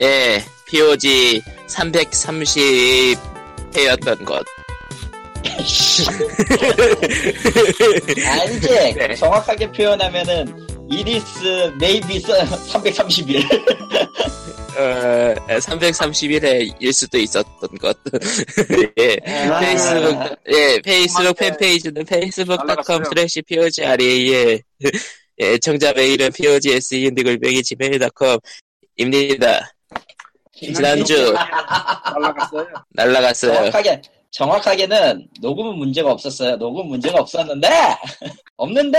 예, POG 330회였던 것. 아니지 네. 정확하게 표현하면은 이리스 메이비스 331 어, 331회 일 수도 있었던 것. 예, 아. 페이스북, 예, 페이스북 맞네. 팬페이지는 facebook.com slash POGREA. 예, 청자 메일은 POGSE 글뱅이 gmail.com 입니다. 지난주 날라갔어요. 날라갔어요. 정확하게 정확하게는 녹음은 문제가 없었어요 녹음 문제가 없었는데 없는데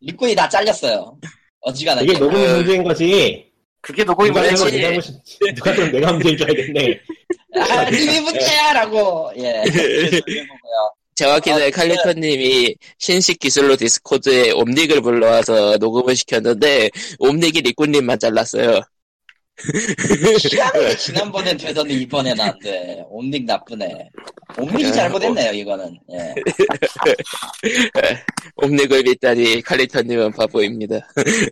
리꾼이 다 잘렸어요 어지간하게 이게 녹음이 그- 문제인 거지. 그게 녹음이 내 잘못이, 누가 들으면 내가 문제인 줄 알겠네. 아 님이 문제야라고 예. 정확히는 아, 칼리터님이 신식 기술로 디스코드에 옴닉을 불러와서 녹음을 시켰는데 옴닉이 리꾼님만 잘랐어요. 희한하게 지난번엔 되더니 이번엔 안 돼 옴닉 나쁘네 옴닉이 잘못했네요 이거는 예. 옴닉을 믿다니 칼리터님은 바보입니다.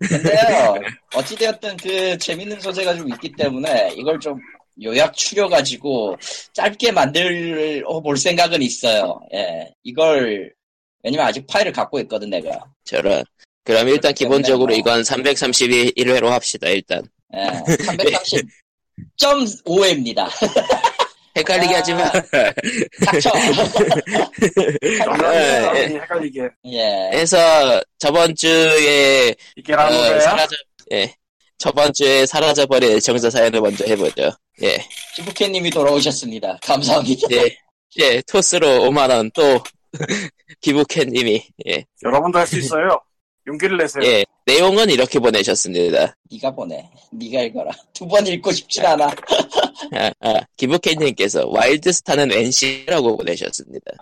근데요 어찌되었든 그 재밌는 소재가 좀 있기 때문에 이걸 좀 요약 추려가지고 짧게 만들어 볼 생각은 있어요 예 이걸 왜냐면 아직 파일을 갖고 있거든 내가 저런. 그럼 일단 기본적으로 뭐. 이건 331회로 합시다, 일단. 예 330.5회입니다 헷갈리게 아. 하지 마. 닥쳐 예, 예. 헷갈리게. 예 해서 저번 주에 이게 어? 사라져 예 저번 주에 사라져버린 정자 사연을 먼저 해보죠. 예, 지부케님이 돌아오셨습니다 감사합니다 예, 예 토스로 5만 원또 기부캔님이 예, 여러분도 할 수 있어요. 용기를 내세요. 예 내용은 이렇게 보내셨습니다. 네가 보내 네가 읽어라 두 번 읽고 싶진 않아 아, 아, 기부캔님께서 와일드스타는 NC라고 보내셨습니다.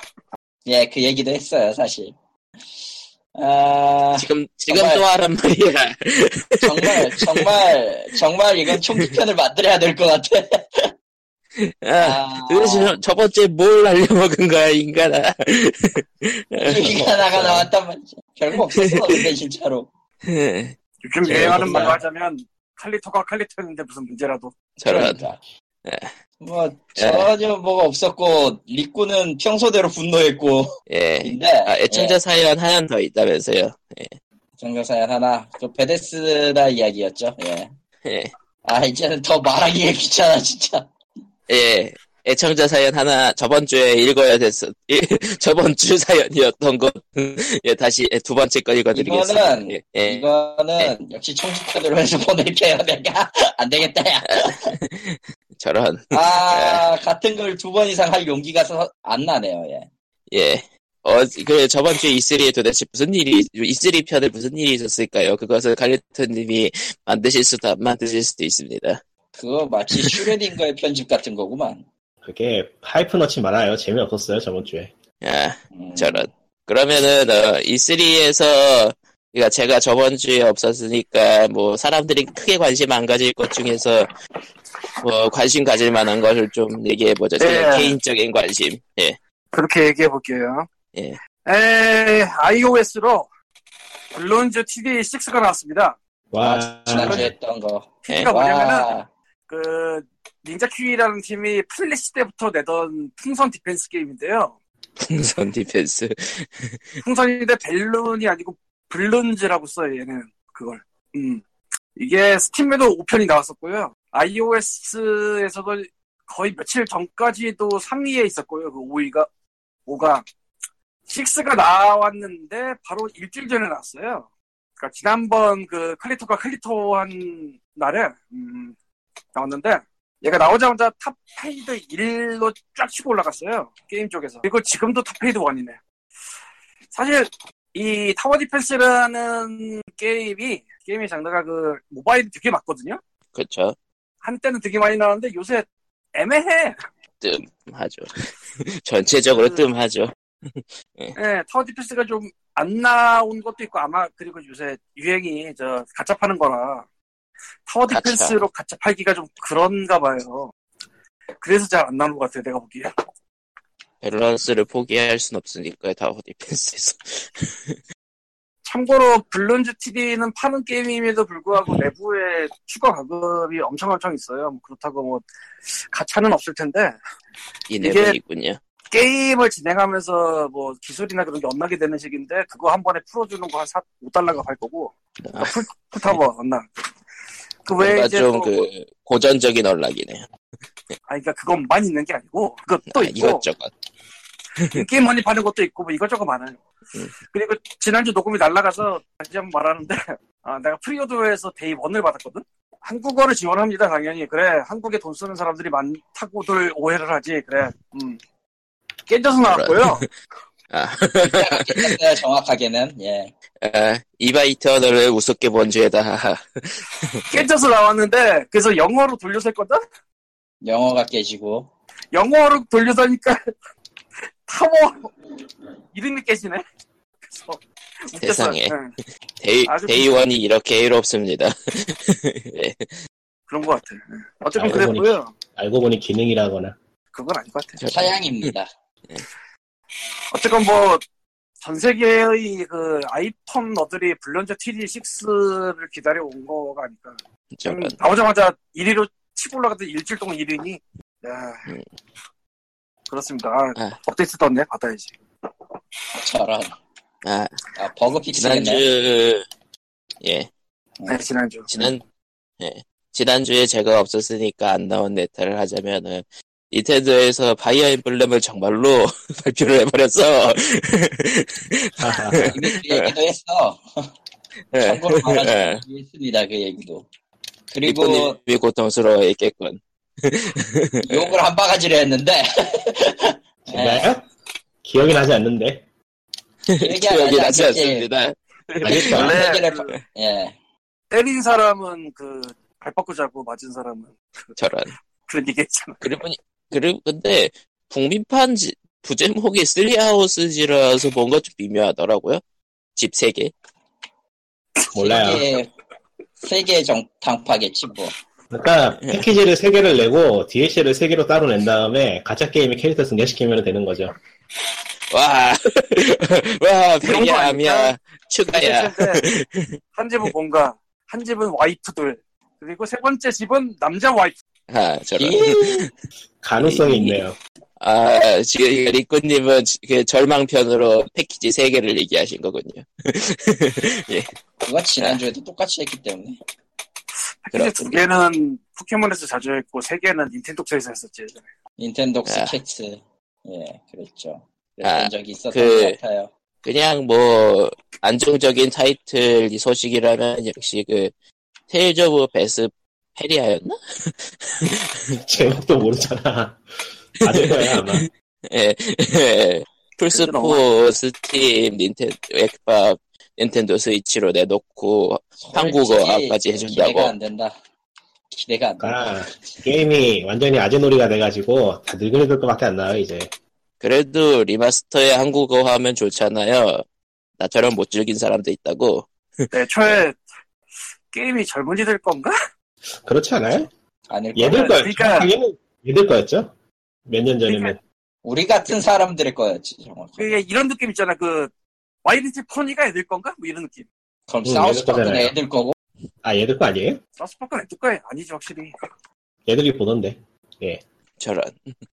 예 그 얘기도 했어요 사실 아 지금 지금 정말. 또 하란 말이야. 정말 정말 정말 이건 총기편을 만들어야 될 것 같아. 아, 아, 도대체 저- 저번 주에 뭘 날려먹은 거야 인간아. 나가 나왔단 말이지. 별거 없었어 근데 진짜로. 예, 요즘 제 유행하는. 말로 하자면 칼리토가 칼리토였는데 무슨 문제라도. 저런 그러니까. 예. 뭐 전혀 뭐가 없었고 리꾸는 평소대로 분노했고 예. 근데 아, 애청자 사연 하나 더 있다면서요. 정교사연 하나 그 베데스다 이야기였죠. 예. 예. 아 이제는 더 말하기가 귀찮아 진짜. 예, 애청자 사연 하나 저번 주에 읽어야 됐어. 예, 저번 주 사연이었던 거. 예, 다시 예, 두 번째 거 읽어드리겠습니다. 이거는- 예, 예. 이거는 역시 총기편으로 해서 보낼게요 내가 안 되겠다 야. 저런. 아, 같은 걸 두 번 이상 할 용기가 서- 안 나네요, 예. 예. 어, 그 저번 주 E3에 도대체 무슨 일이 E3 편에 무슨 일이 있었을까요? 그것을 칼리토님이 만드실 수도 안 만드실 수도 있습니다. 그거 마치 슈레딩거의 편집 같은 거구만. 그게 하이프 넣지 말아요. 재미없었어요, 저번 주에. 아, 음, 저런. 그러면은 어, E3에서 그러니까 제가 저번 주에 없었으니까 뭐 사람들이 크게 관심 안 가질 것 중에서 뭐 관심 가질 만한 것을 좀 얘기해 보죠. 제 네. 개인적인 관심. 예. 그렇게 얘기해 볼게요. 예. 에, iOS로 Bloons TD6가 나왔습니다. 와, 아, 지난주에 했던 거. TD가 뭐냐면은 와, 그 Ninja Kiwi라는 팀이 플래시 때부터 내던 풍선 defense 게임인데요. 풍선 defense. 풍선인데 balloon이 아니고 Bloons라고 써요, 얘는. 그걸. 음. 이게 스팀에도 5편이 나왔었고요. iOS에서도 거의 며칠 전까지도 3위에 있었고요. 그 5위가, 5가. 6가 나왔는데 바로 일주일 전에 나왔어요. 그러니까 지난번 그 칼리토가 칼리토 한 날에, 음, 나왔는데 얘가 나오자마자 top paid 1로 쫙 치고 올라갔어요. 게임 쪽에서. 그리고 지금도 top paid 1이네. 사실 이 tower defense라는 게임이 게임의 장르가 그 모바일이 되게 맞거든요. 그렇죠. 한때는 되게 많이 나왔는데 요새 애매해. 뜸하죠. 전체적으로 그- 뜸하죠. 예, tower defense가 좀 안 나온 것도 있고 아마 그리고 요새 유행이 저 가챠 파는 거라 tower. defense로 가챠 팔기가 좀 그런가 봐요. 그래서 잘 안 나오는 것 같아요. 내가 보기에. 밸런스를 포기할 순 없으니까요. tower defense에서. 참고로 Bloons TD는 파는 게임임에도 불구하고 내부에 추가 과금이 엄청 엄청 있어요. 뭐 그렇다고 뭐 가차는 없을 텐데 이 이게- 내부 있군요. 게임을 진행하면서 뭐 기술이나 그런 게 엇나게 되는 식인데 그거 한 번에 풀어주는 거 한 5달러가 할 거고 아. full, full tower unlock 뭔가 이제 좀또그 고전적인 unlock이네요. 아니 그러니까 그것만 있는 게 아니고 그것도 아, 있고 이것저것. 게임 많이 파는 것도 있고 뭐 이것저것 많아요. 음. 그리고 지난주 녹음이 날라가서 다시 한번 말하는데 아, 내가 preorder에서 day 1을 받았거든. 한국어를 지원합니다 당연히 그래 한국에 돈 쓰는 사람들이 많다고들 오해를 하지 그래 음. 깨져서 나왔고요. 아, 네, 정확하게는 예. 아, 이바이터널을 우습게 본 죄다. 깨져서 나왔는데 그래서 영어로 돌려서 했거든. 영어가 깨지고 영어로 돌려서니까 타워 이름이 깨지네. 세상에. 응, day, 아주 day one이 이렇게 해롭습니다. 예, 그런 것 같아. 응. 어쨌든 알고 보니- 그랬고요. 알고 보니 기능이라거나. 그건 아닌 것 같아. 저- 서양입니다. 어쨌건 뭐, 전 세계의 그 아이폰 너들이 블런저 TD6를 기다려 온 거가 아닐까. 음, 나오자마자 1위로 치고 올라갔더니 일주일 동안 1위니. 야 음. 그렇습니다. 아, 아. 업데이트 떴네. 받아야지. 저런 아, 아, 버그 픽스겠네. 지난주, 예, 네, 지난주. 지난, 예, 지난주에 제가 없었으니까 안 나온 네타를 하자면은, 닌텐도에서 바이어 엠블렘을 정말로 발표를 해버렸어. 이미 그 얘기도 했어. 예. 참고로 예. 말하자면 했습니다. 그 얘기도. 그리고 이쁜님이 고통스러워했겠군. 욕을 한 바가지를 했는데 진짜요? 기억이 나지 않는데. 기억이 하지 나지. 않습니다. 원래 그 예. 때린 사람은 그, 발 뻗고 자고 맞은 사람은 저런. 그런 얘기 했잖아. 그리고, 그리고, 근데, 북미판 지- 부제목이 쓰리하우스지라서 뭔가 좀 미묘하더라고요. 집 3개. 몰라요. 세계 세계 정 당파겠지 뭐. 그러니까 패키지를 3개를 내고 DLC를 3개로 따로 낸 다음에 가짜 게임에 캐릭터 승계시키면 되는 거죠. 와, 와, 백야미야? 추가야. 한 집은 뭔가, 한 집은 와이프들, 그리고 세 번째 집은 남자 와이프. 아, 저런. 예. 가능성이 있네요. 아, 지금 리꾸님은 지- 그 절망편으로 패키지 3개를 얘기하신 거군요. 그거 지난주에도 똑같이 했기 때문에. 패키지 두 개는 포켓몬에서 자주 했고, 세 개는 닌텐도에서 했었지. 예전에. 닌텐도 아. 스케츠. 예, 그랬죠. 아, 그랬던 적이 있었던 그- 것 같아요. 그냥 뭐, 안정적인 타이틀 이 소식이라면 역시 그, Tales of Vesperia였나? 제목도 모르잖아. 맞을 거야, 아마. 예, 예. 플스4, 스팀, 닌텐도, 엑박, 닌텐도 스위치로 내놓고, 한국어까지 해준다고. 기대가 안 된다. 기대가 안 된다. 아, 게임이 완전히 아재놀이가 돼가지고 다 늙은 애들 거밖에 안 나와요, 이제. 그래도 remaster에 한국어 하면 좋잖아요. 나처럼 못 즐긴 사람도 있다고. 네, 애초에 게임이 젊은이들 건가? 그렇지 않아요? 아닐 얘들. 거였죠. 그러니까- 하기는 얘들 거였죠? 몇 년 전이면. 그러니까- 우리 같은 사람들의 거였지, 정확히. 그게 이런 느낌 있잖아. 그, 와이리티 포니가 애들 건가? 뭐 이런 느낌. 그럼 응, 사우스파크는. 애들 거고, 아, 얘들 거 아니에요? 사스파크는 애들 거야. 아니지, 확실히. 얘들이 보던데. 저런.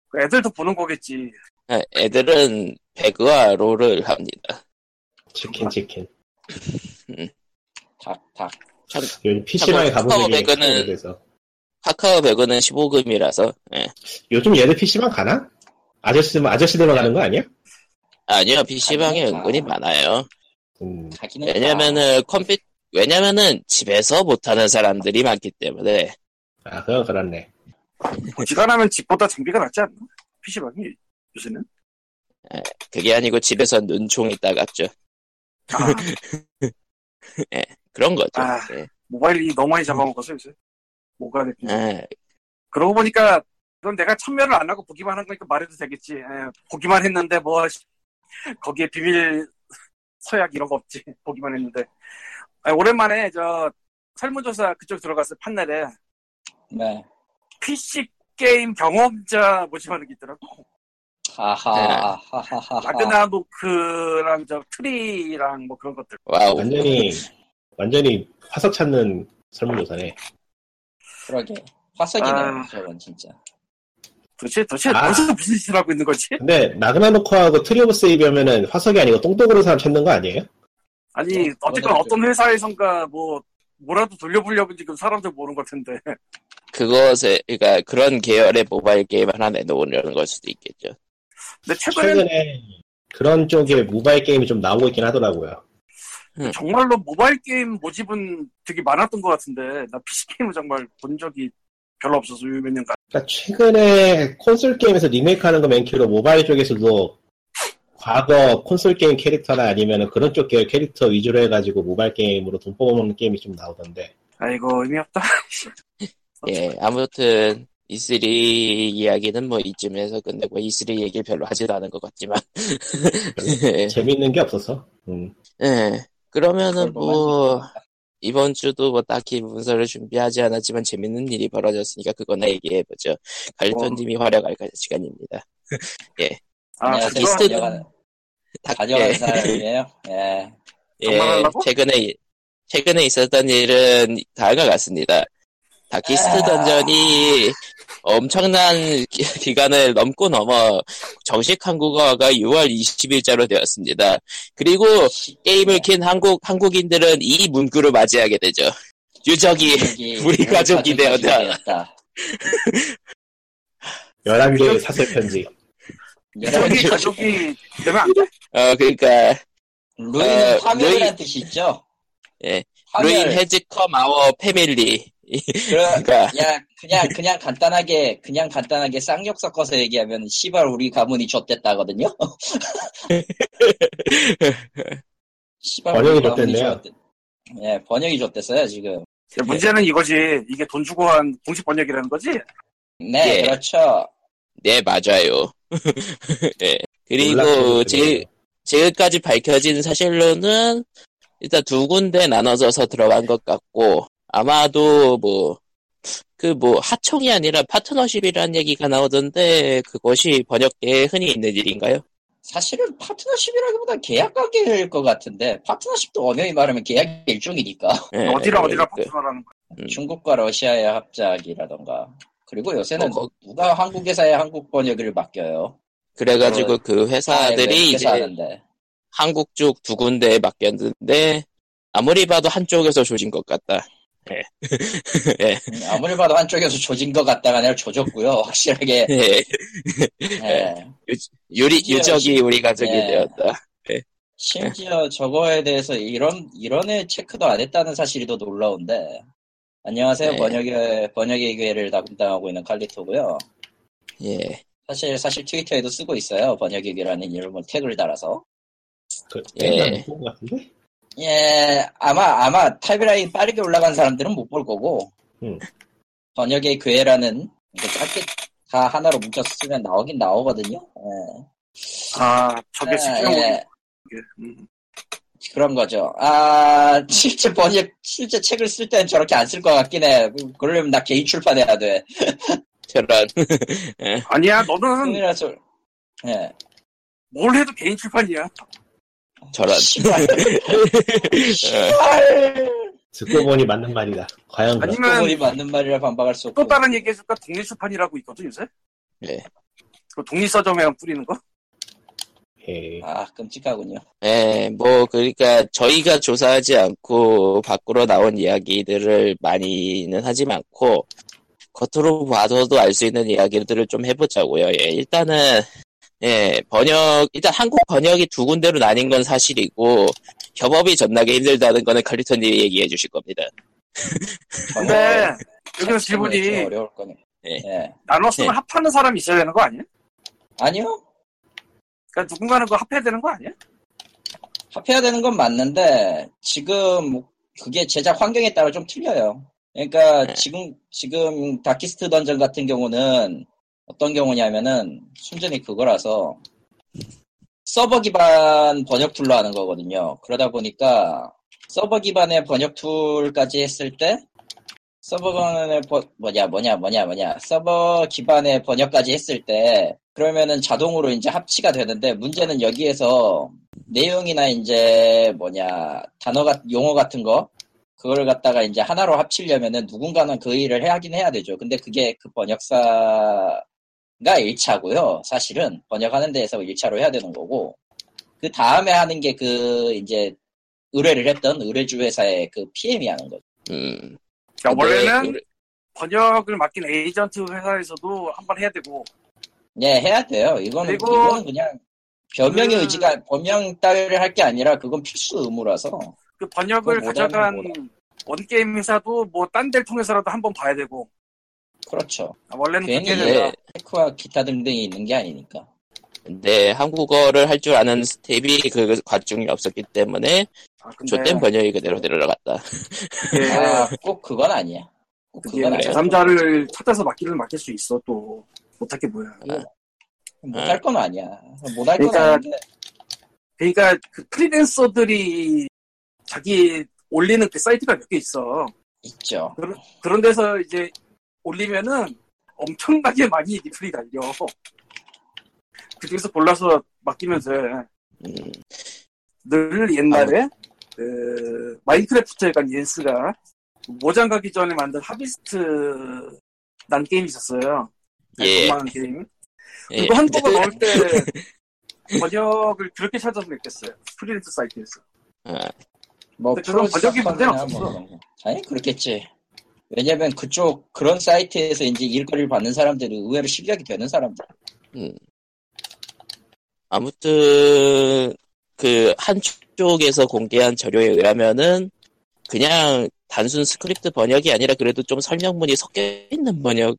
그 애들도 보는 거겠지. 아, 애들은 배그와 롤을 합니다. 치킨, 치킨. 닭, 닭. 요즘 PC방에 카카오백은- 오래돼서. 카카오 배그는 15금이라서, 예. 요즘 얘들 PC방 가나? 아저씨, 아저씨들만 가는 거 아니야? 아니요, PC방에. 은근히 많아요. 음, 왜냐면은 컴퓨, 왜냐면은 집에서 못하는 사람들이 많기 때문에, 아, 그건 그렇네. 지간하면 집보다 장비가 낫지 않나? PC방이 요새는? 그게 아니고 집에서 눈총이 따갑죠. 아, 그런 거죠. 아. 예. 모바일이 너무 많이 잡아먹어서 요새. 뭐가 됐든. 아, 그러고 보니까 그건 내가 참여를 안 하고 보기만 한 거니까 말해도 되겠지. 예, 보기만 했는데 뭐 거기에 비밀 서약 이런 거 없지. 보기만 했는데. 아, 오랜만에 저 설문조사 그쪽 들어갔어요. 판넬에 네. PC 게임 경험자 모집하는 게 있더라고. 하하, 하하하하. 라그나로크랑 저 Tree랑 뭐 그런 것들. 와우. 완전히 완전히 화석 찾는 설문조사네. 그러게. 화석이네요, 아. 저건 진짜. 도대체 도대체 아. 무슨 무슨 짓을 하고 있는 거지? 근데 라그나로크하고 Tree of Savior 하면은 화석이 아니고 똥독으로 사람 찾는 거 아니에요? 아니 어 쨌건 맞아. 어떤 회사에선가 뭐 뭐라도 돌려보려고 지금 사람들 모르는 걸 텐데. 그것에, 그러니까 그런 계열의 모바일 게임 하나 내놓으려는 걸 수도 있겠죠. 근데 최근에 최근에 그런 쪽의 모바일 게임이 좀 나오고 있긴 하더라고요. 정말로 모바일 게임 모집은 되게 많았던 것 같은데 나 PC 게임은 정말 본 적이 별로 없어서 몇 년간. 그러니까 최근에 콘솔 게임에서 리메이크하는 거 맨키로 모바일 쪽에서도 과거 콘솔 게임 캐릭터나 아니면 그런 쪽 계열 캐릭터 위주로 해가지고 모바일 게임으로 돈 뽑아먹는 게임이 좀 나오던데. 아이고 의미 없다. 예, 아무튼, E3 이야기는 뭐 이쯤에서 끝내고 E3 얘기를 별로 하지도 않은 것 같지만. 예, 재밌는 게 없어서. 음. 예. 그러면은 뭐, 이번 주도 뭐 딱히 문서를 준비하지 않았지만 재밌는 일이 벌어졌으니까 그거나 얘기해 보죠. 갈리톤님이 활약할 시간입니다. 아 안녕하세요. 그거 다키스트- 다녀가는, 다- 다녀가는 예. 사람이에요. 예. 예? 최근에, 최근에 있었던 일은 다음과 같습니다. 다키스트 아. 던전이 엄청난 기- 기간을 넘고 넘어 정식 한국어가 6월 20일자로 되었습니다. 그리고 게임을 킨 한국, 한국인들은 이 문구를 맞이하게 되죠. 유적이, 우리 가족이 되었다. 되었다. 11개의 사설 편지. 저기 가족이 되면 안 돼? 어, 그러니까, ruin은 어, 파멸이라는 ruin- 뜻이 있죠? 예. 파멸. Ruin has come our family. 그러, 그러니까, 야, 그냥, 그냥 간단하게, 그냥 간단하게 쌍욕 섞어서 얘기하면, 시발, 우리 가문이 좆됐다거든요? 시발, 번역이 좆됐네요. 좆됐- 예, 번역이 좆됐어요, 지금. 문제는 이거지. 이게 돈 주고 한 공식 번역이라는 거지? 네, 예. 그렇죠. 네, 맞아요. 예. 그리고, 그래요. 지금까지 밝혀진 사실로는, 일단 두 군데 나눠져서 들어간 것 같고, 아마도 뭐, 그 뭐, 하청이 아니라 파트너십이라는 얘기가 나오던데, 그것이 번역계에 흔히 있는 일인가요? 사실은 파트너십이라기보다 계약 관계일 것 같은데, 파트너십도 엄연히 말하면 계약 일종이니까. 예, 어디랑 어디랑 그, 파트너라는 거야? 음. 중국과 러시아의 합작이라던가. 그리고 요새는 어, 거- 누가 한국 회사에 한국 번역을 맡겨요. 그래가지고 어, 그 회사들이 이제 하는데. 한국 쪽 두 군데에 맡겼는데, 아무리 봐도 한쪽에서 조진 것 같다. 음, 아무리 봐도 한쪽에서 조진 것 같다가 아니라 조졌고요. 확실하게. 예. 예. 유리, 심지어 유적이 심- 우리 가족이 예. 되었다. 심지어 저거에 대해서 이런 이런의 체크도 안 했다는 사실이 더 놀라운데. 안녕하세요. 네. 번역의 번역의 기회를 담당하고 있는 칼리토고요. 예. 사실 사실 트위터에도 쓰고 있어요. 번역의 기회라는 이름을 태그를 달아서. 그, 예. 예. 같은데? 예, 아마, 아마 타임라인 빠르게 올라간 사람들은 못 볼 거고, 음. 번역의 괴라는, 짧게 다 하나로 쓰면 나오긴 나오거든요. 예. 아, 저게 예, 실제로 예, 음. 그런 거죠. 아, 실제 번역, 실제 책을 쓸 때는 저렇게 안 쓸 것 같긴 해. 그러려면 나 개인 출판해야 돼. 저런. 아니야, 너는 예. 뭘 해도 개인 출판이야. 저런. 듣고 보니 맞는 말이다. 과연 아니면 그거이 맞는 말이라 반박할 수 없고. 또 다른 얘기해줄까? 독립 출판이라고 있거든 요새. 예. 그 독립 서점에 뿌리는 거. 예. 아, 끔찍하군요. 예, 뭐, 그러니까, 저희가 조사하지 않고, 밖으로 나온 이야기들을 많이는 하지 않고, 겉으로 봐서도 알 수 있는 이야기들을 좀 해보자고요. 예, 일단은, 예, 번역, 일단 한국 번역이 두 군데로 나뉜 건 사실이고, 협업이 존나게 힘들다는 거는 칼리토님이 얘기해 주실 겁니다. 근데 여기서 참 질문이 좀 어려울 거네. 예. 예. 나눴으면 네. 합하는 사람이 있어야 되는 거 아니야? 아니요. 그러니까 누군가는 그거 합해야 되는 거 아니야? 합해야 되는 건 맞는데 지금 그게 제작 환경에 따라 좀 틀려요. 그러니까 네. 지금 지금 Darkest Dungeon 같은 경우는 어떤 경우냐면은 순전히 그거라서 서버 기반 번역 툴로 하는 거거든요. 그러다 보니까 서버 기반의 번역 툴까지 했을 때 서버 기반의 번- 뭐냐 뭐냐 뭐냐 뭐냐 서버 기반의 번역까지 했을 때 그러면은 자동으로 이제 합치가 되는데 문제는 여기에서 내용이나 이제 뭐냐 단어가 용어 같은 거 그걸 갖다가 이제 하나로 합치려면은 누군가는 그 일을 해야 하긴 해야 되죠. 근데 그게 그 번역사 가 1차고요. 사실은 번역하는 데에서 1차로 해야 되는 거고 그 다음에 하는 게 그 이제 의뢰를 했던 의뢰주 회사의 그 PM이 하는 거죠. 음. 그러니까 원래는 우리- 번역을 맡긴 에이전트 회사에서도 한번 해야 되고 예, 해야 돼요. 이거는, 그리고 이거는 그냥 변명의 그- 의지가, 변명 따위를 할 게 아니라 그건 필수 의무라서. 그 번역을 가져간 거구나. 원게임 회사도 뭐 딴 데를 통해서라도 한번 봐야 되고 그렇죠. 아, 원래는 괜히 예. 테크와 기타 등등이 있는 게 아니니까. 근데 한국어를 할 줄 아는 스텝이 그 과중이 없었기 때문에 아, 근데 좆된 번역이 그대로 들어갔다. 그게, 아, 꼭 그건 아니야. 꼭 그건 아니야. 제3자를 찾아서 맡기를 맡길 수 있어 또 못할 게 뭐야. 못할 건 아니야. 못할 건 그러니까 아닌데. 그러니까 그 프리랜서들이 자기 올리는 그 사이트가 몇 개 있어. 있죠. 그런 데서 이제 올리면은 엄청나게 많이 리플이 달려. 그중에서 골라서 맡기면 돼. 음, 늘 옛날에 그 마인크래프트에 간 옌스가 모장 가기 전에 만든 하비스트 난 게임이 있었어요. 예. 조그마한 게임. 예. 그거 한꺼번에 넣을 때 번역을 그렇게 찾아서 냈겠어요. 프리랜서 사이트에서. 아, 뭐, 근데 그건 번역이 문제는 없었어. 그런 거. 아니, 그렇겠지. 왜냐면 그쪽, 그런 사이트에서 이제 일거리를 받는 사람들이 의외로 실력이 되는 사람들. 음. 아무튼 그 한쪽에서 공개한 자료에 의하면은 그냥 단순 스크립트 번역이 아니라 그래도 좀 설명문이 섞여 있는 번역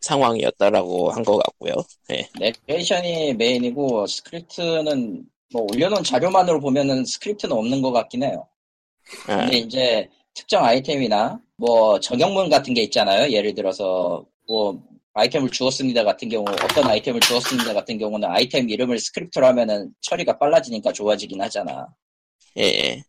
상황이었다라고 한 것 같고요. 예. 내레이션이 메인이고 스크립트는 뭐 올려놓은 자료만으로 보면은 스크립트는 없는 것 같긴 해요. 아, 근데 이제 특정 아이템이나 뭐 적용문 같은 게 있잖아요. 예를 들어서 뭐 아이템을 주었습니다 같은 경우 어떤 아이템을 주었습니다 같은 경우는 아이템 이름을 스크립트로 하면은 처리가 빨라지니까 좋아지긴 하잖아. 예, 예.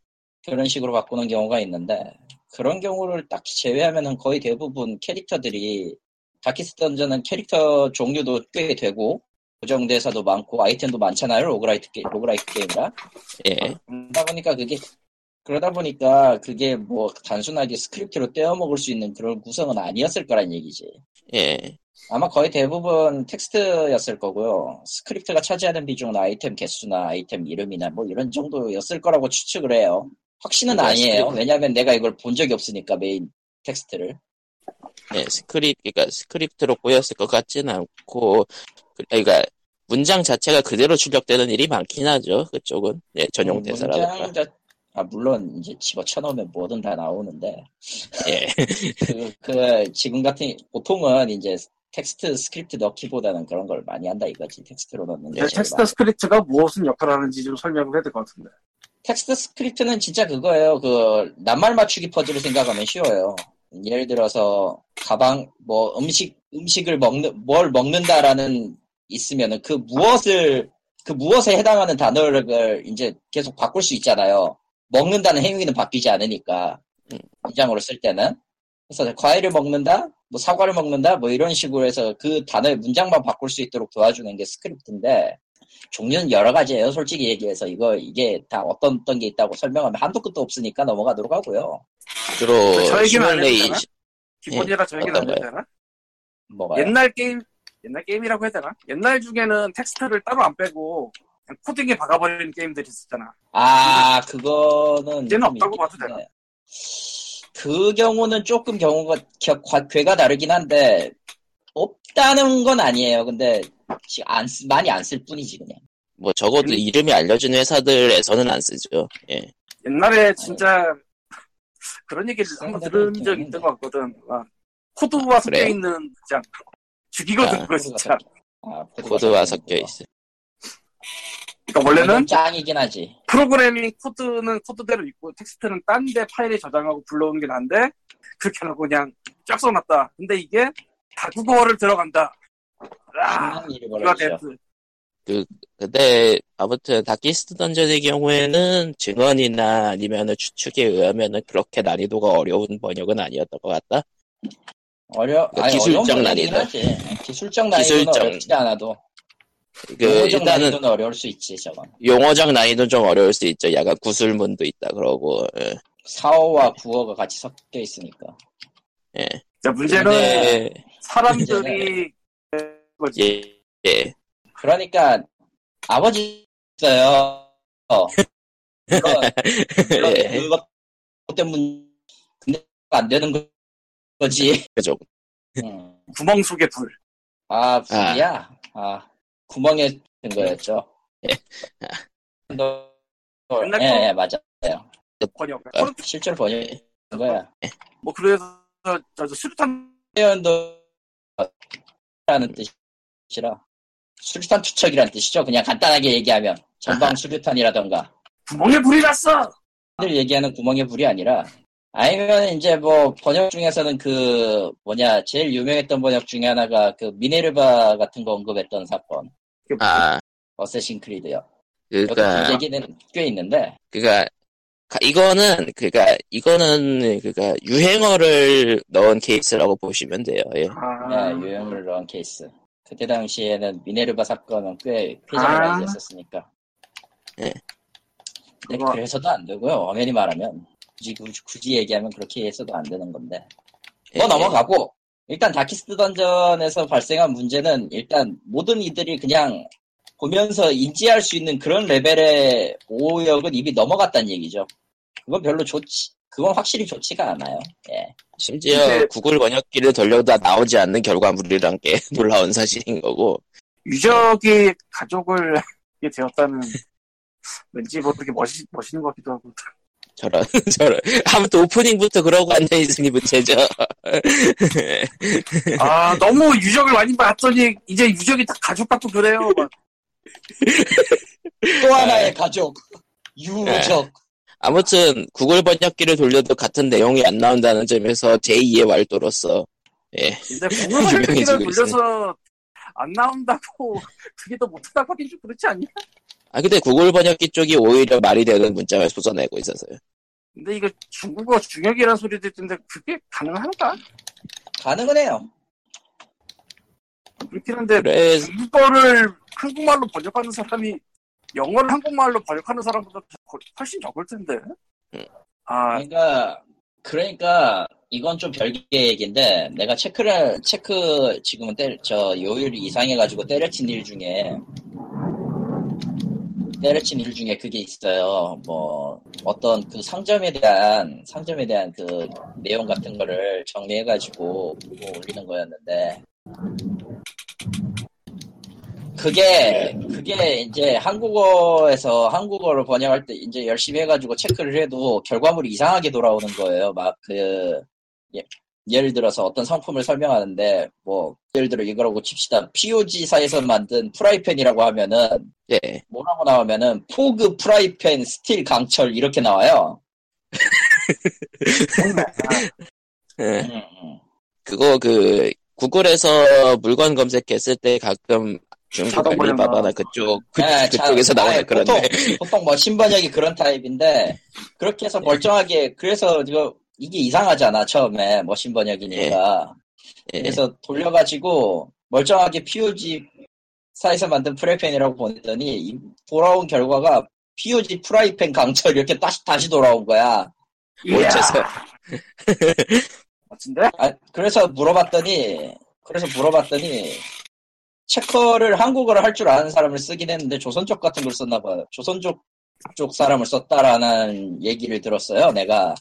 그런 식으로 바꾸는 경우가 있는데 그런 경우를 딱히 제외하면은 거의 대부분 캐릭터들이 Darkest Dungeon은 캐릭터 종류도 꽤 되고 고정 대사도 많고 아이템도 많잖아요 roguelite 게 roguelite 게임이라 예. 그러다 보니까 그게 그러다 보니까 그게 뭐 단순하게 스크립트로 떼어먹을 수 있는 그런 구성은 아니었을 거란 얘기지 예. 아마 거의 대부분 텍스트였을 거고요 스크립트가 차지하는 비중은 아이템 개수나 아이템 이름이나 뭐 이런 정도였을 거라고 추측을 해요 확신은 그러니까 아니에요 스크립트. 왜냐면 내가 이걸 본 적이 없으니까 메인 텍스트를 예, 스크립, 그러니까 스크립트로 꼬였을 것 같지는 않고, 그- 그러니까 문장 자체가 그대로 출력되는 일이 많긴 하죠. 그쪽은 예, 전용 대사라든가. 문장 자- 아 물론 이제 집어쳐 넣으면 뭐든 다 나오는데. 예, 그, 그 지금 같은 보통은 이제 텍스트 스크립트 넣기보다는 그런 걸 많이 한다 이거지 텍스트로 넣는 게 제일 텍스트 많아. 스크립트가 무엇을 역할을 하는지 좀 설명을 해야 될 것 같은데. 텍스트 스크립트는 진짜 그거예요. 그 낱말 맞추기 퍼즐을 생각하면 쉬워요. 예를 들어서 가방 뭐 음식 음식을 먹는 뭘 먹는다라는 있으면은 그 무엇을 그 무엇에 해당하는 단어를 이제 계속 바꿀 수 있잖아요 먹는다는 행위는 바뀌지 않으니까 음. 문장으로 쓸 때는 그래서 과일을 먹는다 뭐 사과를 먹는다 뭐 이런 식으로 해서 그 단어의 문장만 바꿀 수 있도록 도와주는 게 스크립트인데 종류는 여러 가지예요 솔직히 얘기해서 이거 이게 다 어떤 어떤 게 있다고 설명하면 한도 끝도 없으니까 넘어가도록 하고요 주로 저 얘기는 안 시뮬레이, 해도 되나? 기본이라 저 얘기는 안 해도 되나? 뭐가요? 옛날 게임, 옛날 게임이라고 해야 되나? 옛날 중에는 텍스트를 따로 안 빼고 코딩에 박아버리는 게임들이 있었잖아. 아 그거는 이제는 좀 없다고 봐도 한데. 그 경우는 조금 경우가 괴가 다르긴 한데 없다는 건 아니에요 근데 지- 안 쓰- 많이 안 쓸 뿐이지 그냥 뭐 적어도 음. 이름이 알려진 회사들에서는 안 쓰죠. 예, 옛날에 진짜 그런 얘기를 한번 들은 한데. 있던 것 같거든. 아, 코드와 섞여 그래요? 있는 진짜 죽이거든 아, 그거 진짜. 아, 코드와 섞여 있어. 그러니까 원래는 짱이긴 하지 프로그래밍 코드는 코드대로 있고 텍스트는 딴 데 파일에 저장하고 불러오는 게 난데 그렇게 해놓고 그냥 쫙 써놨다. 근데 이게 다국어를 들어간다. 아, 벌어지죠 데스. 근데 아무튼 다키스트 던전의 경우에는 증언이나 아니면은 추측에 의하면은 그렇게 난이도가 어려운 번역은 아니었던 것 같다. 어려, 그러니까 아니, 기술적 난이도. 기술적 난이도는 기술적- 어렵지 않아도. 그 용어적 일단은 난이도는 어려울 수 있지, 저건. 용어적 난이도 좀 어려울 수 있죠. 약간 구술문도 있다 그러고. 예. 4어와 9어가 같이 섞여 있으니까. 예. 자, 문제는 근데 사람들이 거지. 예. 예. 그러니까, 아버지 있어요. 어. 물론, 물론 예. 그것 때문에 안 되는 거- 거지. 그죠. 음. 구멍 속의 불. 아, 불이야? 아, 구멍에 든 거였죠. 예. 너, 예, 거- 예, 맞아요. 번역. 아. 실제로 번역된 거야. 뭐 그래서 저, 저 수류탄 표현도 라는 뜻이라 수류탄 투척이라는 뜻이죠. 그냥 간단하게 얘기하면 전방 수류탄이라던가 구멍에 불이 났어. 늘 얘기하는 구멍의 불이 아니라 아니면 이제 뭐 번역 중에서는 그 뭐냐 제일 유명했던 번역 중에 하나가 그 미네르바 같은 거 언급했던 사건 아, 어쌔신 크리드요. 그니까, 그 얘기는 꽤 있는데 그니까, 가- 이거는, 그니까, 이거는, 그니까, 유행어를 넣은 케이스라고 보시면 돼요. 예. 아, 네, 유형을 넣은 케이스. 그때 당시에는 미네르바 사건은 꽤 회자를 아. 많이 됐었으니까. 예. 근데 그거- 그래서도 안 되고요. 엄연히 말하면 굳이 굳이, 굳이 얘기하면 그렇게 해서도 안 되는 건데. 예. 뭐 넘어가고 일단 다키스트 던전에서 발생한 문제는 일단 모든 이들이 그냥 보면서 인지할 수 있는 그런 레벨의 오역은 이미 넘어갔다는 얘기죠. 그건 별로 좋지. 그건 확실히 좋지가 않아요. 예. 심지어 이제- 구글 번역기를 돌려도 나오지 않는 결과물이란 게 놀라운 사실인 거고. 유적이 가족을 되었다는 왠지 모르게 멋있, 멋있는 것 같기도 하고. 저런, 저런. 아무튼 오프닝부터 그러고 앉아있으니 문제죠. 아, 너무 유적을 많이 봤더니 이제 유적이 다 가족 같고 그래요. 막. 또 하나의 가족. 유적. 아무튼 구글 번역기를 돌려도 같은 내용이 안 나온다는 점에서 제2의 왈도로서 예. 근데 공을 유명해지고 기를 있어요. 돌려서 안 나온다고 그게 더 못하다고 하긴 좀 그렇지 않냐? 아 근데 구글 번역기 쪽이 오히려 말이 되는 문장을 쏟아내고 있어서요. 근데 이거 중국어 중역이라는 소리도 있던데 그게 가능한가? 가능은 해요. 그렇긴 한데 그래서 중국어를 한국말로 번역하는 사람이 영어를 한국말로 번역하는 사람보다 거- 훨씬 적을 텐데. 음. 아, 그러니까 그러니까 이건 좀 별개 얘기인데 내가 체크를 체크 지금은 때, 저 요율이 이상해가지고 때려친 일 중에 때려친 일 중에 그게 있어요. 뭐 어떤 그 상점에 대한 상점에 대한 그 내용 같은 거를 정리해가지고 보고 올리는 거였는데 그게 그게 이제 한국어에서 한국어를 번역할 때 이제 열심히 해가지고 체크를 해도 결과물이 이상하게 돌아오는 거예요. 막그 예를 들어서 어떤 상품을 설명하는데 뭐 예를 들어 이거라고 칩시다. POG사에서 만든 프라이팬이라고 하면은 예. 뭐라고 나오면은 포그 프라이팬 스틸 강철 이렇게 나와요. 예. 음, 음. 그거 그 구글에서 물건 검색했을 때 가끔 중국 자동 번역 알리바바나 나와. 그쪽 그, 네, 자, 그쪽에서 나오는 그런데 보통, 보통 뭐 신번역이 그런 타입인데 그렇게 해서 멀쩡하게 그래서 이거 이게 이상하잖아 처음에 뭐 신번역이니까 예. 그래서 돌려가지고 멀쩡하게 POG 사에서 만든 프라이팬이라고 보냈더니 이- 돌아온 결과가 POG 프라이팬 강철 이렇게 다시 다시 돌아온 거야. 어째서 멋진데? 아, 그래서 물어봤더니 그래서 물어봤더니 체커를 한국어를 할 줄 아는 사람을 쓰긴 했는데 조선족 같은 걸 썼나 봐요. 조선족 쪽 사람을 썼다라는 얘기를 들었어요. 내가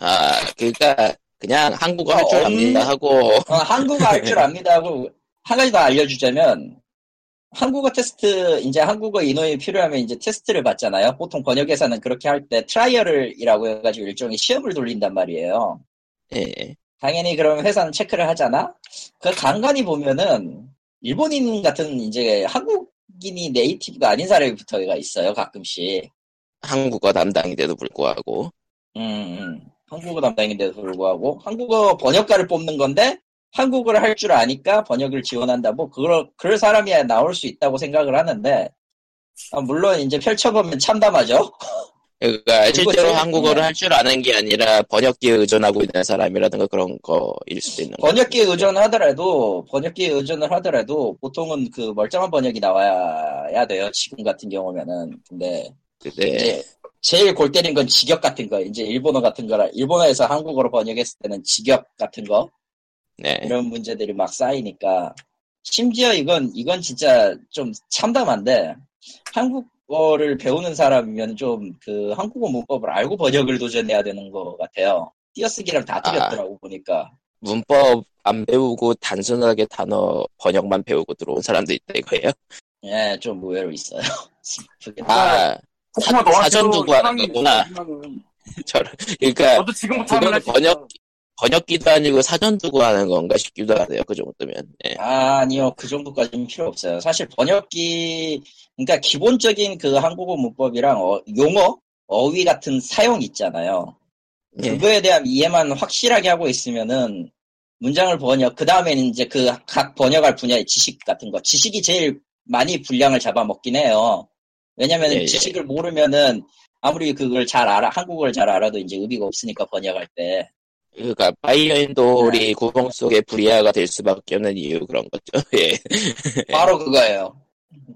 아 그러니까 그냥 한국어 할줄 어, 압니다 음. 하고 어, 한국어 할 줄 압니다 하고 한 가지 더 알려주자면 한국어 테스트 이제 한국어 인원이 필요하면 이제 테스트를 받잖아요. 보통 번역회사는 그렇게 할 때 trial이라고 해가지고 일종의 시험을 돌린단 말이에요. 예. 당연히 그럼 회사는 체크를 하잖아. 그 간간히 보면은 일본인 같은 이제 한국인이 native가 아닌 사람이 붙어가 있어요. 가끔씩. 한국어 담당인데도 불구하고 음, 음. 한국어 담당인데도 불구하고 한국어 번역가를 뽑는 건데 한국어를 할 줄 아니까 번역을 지원한다. 뭐 그럴 그럴 사람이 나올 수 있다고 생각을 하는데 아, 물론 이제 펼쳐보면 참담하죠. 그러니까 실제로 한국어를 네. 할줄 아는 게 아니라 번역기에 의존하고 있는 사람이라든가 그런 거일 수도 있는 거죠. 번역기에 의존하더라도 번역기에 의존을 하더라도 보통은 그 멀쩡한 번역이 나와야 돼요. 지금 같은 경우면은 근데 근데 이제 제일 골 때린 건 직역 같은 거 이제 일본어 같은 거라 일본어에서 한국어로 번역했을 때는 직역 같은 거 네. 이런 문제들이 막 쌓이니까 심지어 이건 이건 진짜 좀 참담한데 한국어를 배우는 사람이면 좀 그 한국어 문법을 알고 번역을 도전해야 되는 것 같아요. 띄어쓰기랑 다 틀렸더라고 보니까. 문법 안 배우고 단순하게 단어 번역만 배우고 들어온 사람도 있다 이거예요. 예, 좀 의외로 있어요. 아, 코코마 사- 너한테도 사전 두고 하는 거구나. 저를 그러니까 너도 지금부터 하면 번역-. 번역기도 아니고 사전 두고 하는 건가 싶기도 하네요. 그 정도면. 예. 아니요, 그 정도까지는 필요 없어요. 사실 번역기, 그러니까 기본적인 그 한국어 문법이랑 어- 용어, 어휘 같은 사용 있잖아요. 예. 그거에 대한 이해만 확실하게 하고 있으면은 문장을 번역, 그 다음에는 이제 그 각 번역할 분야의 지식 같은 거, 지식이 제일 많이 분량을 잡아먹긴 해요. 왜냐면 예, 은 예. 지식을 모르면은 아무리 그걸 잘 알아, 한국어를 잘 알아도 이제 의미가 없으니까 번역할 때. 그러니까 바이오인돌이 네. 구멍 속에 불이야가 될 수밖에 없는 이유 그런 거죠. 예. 바로 그거예요.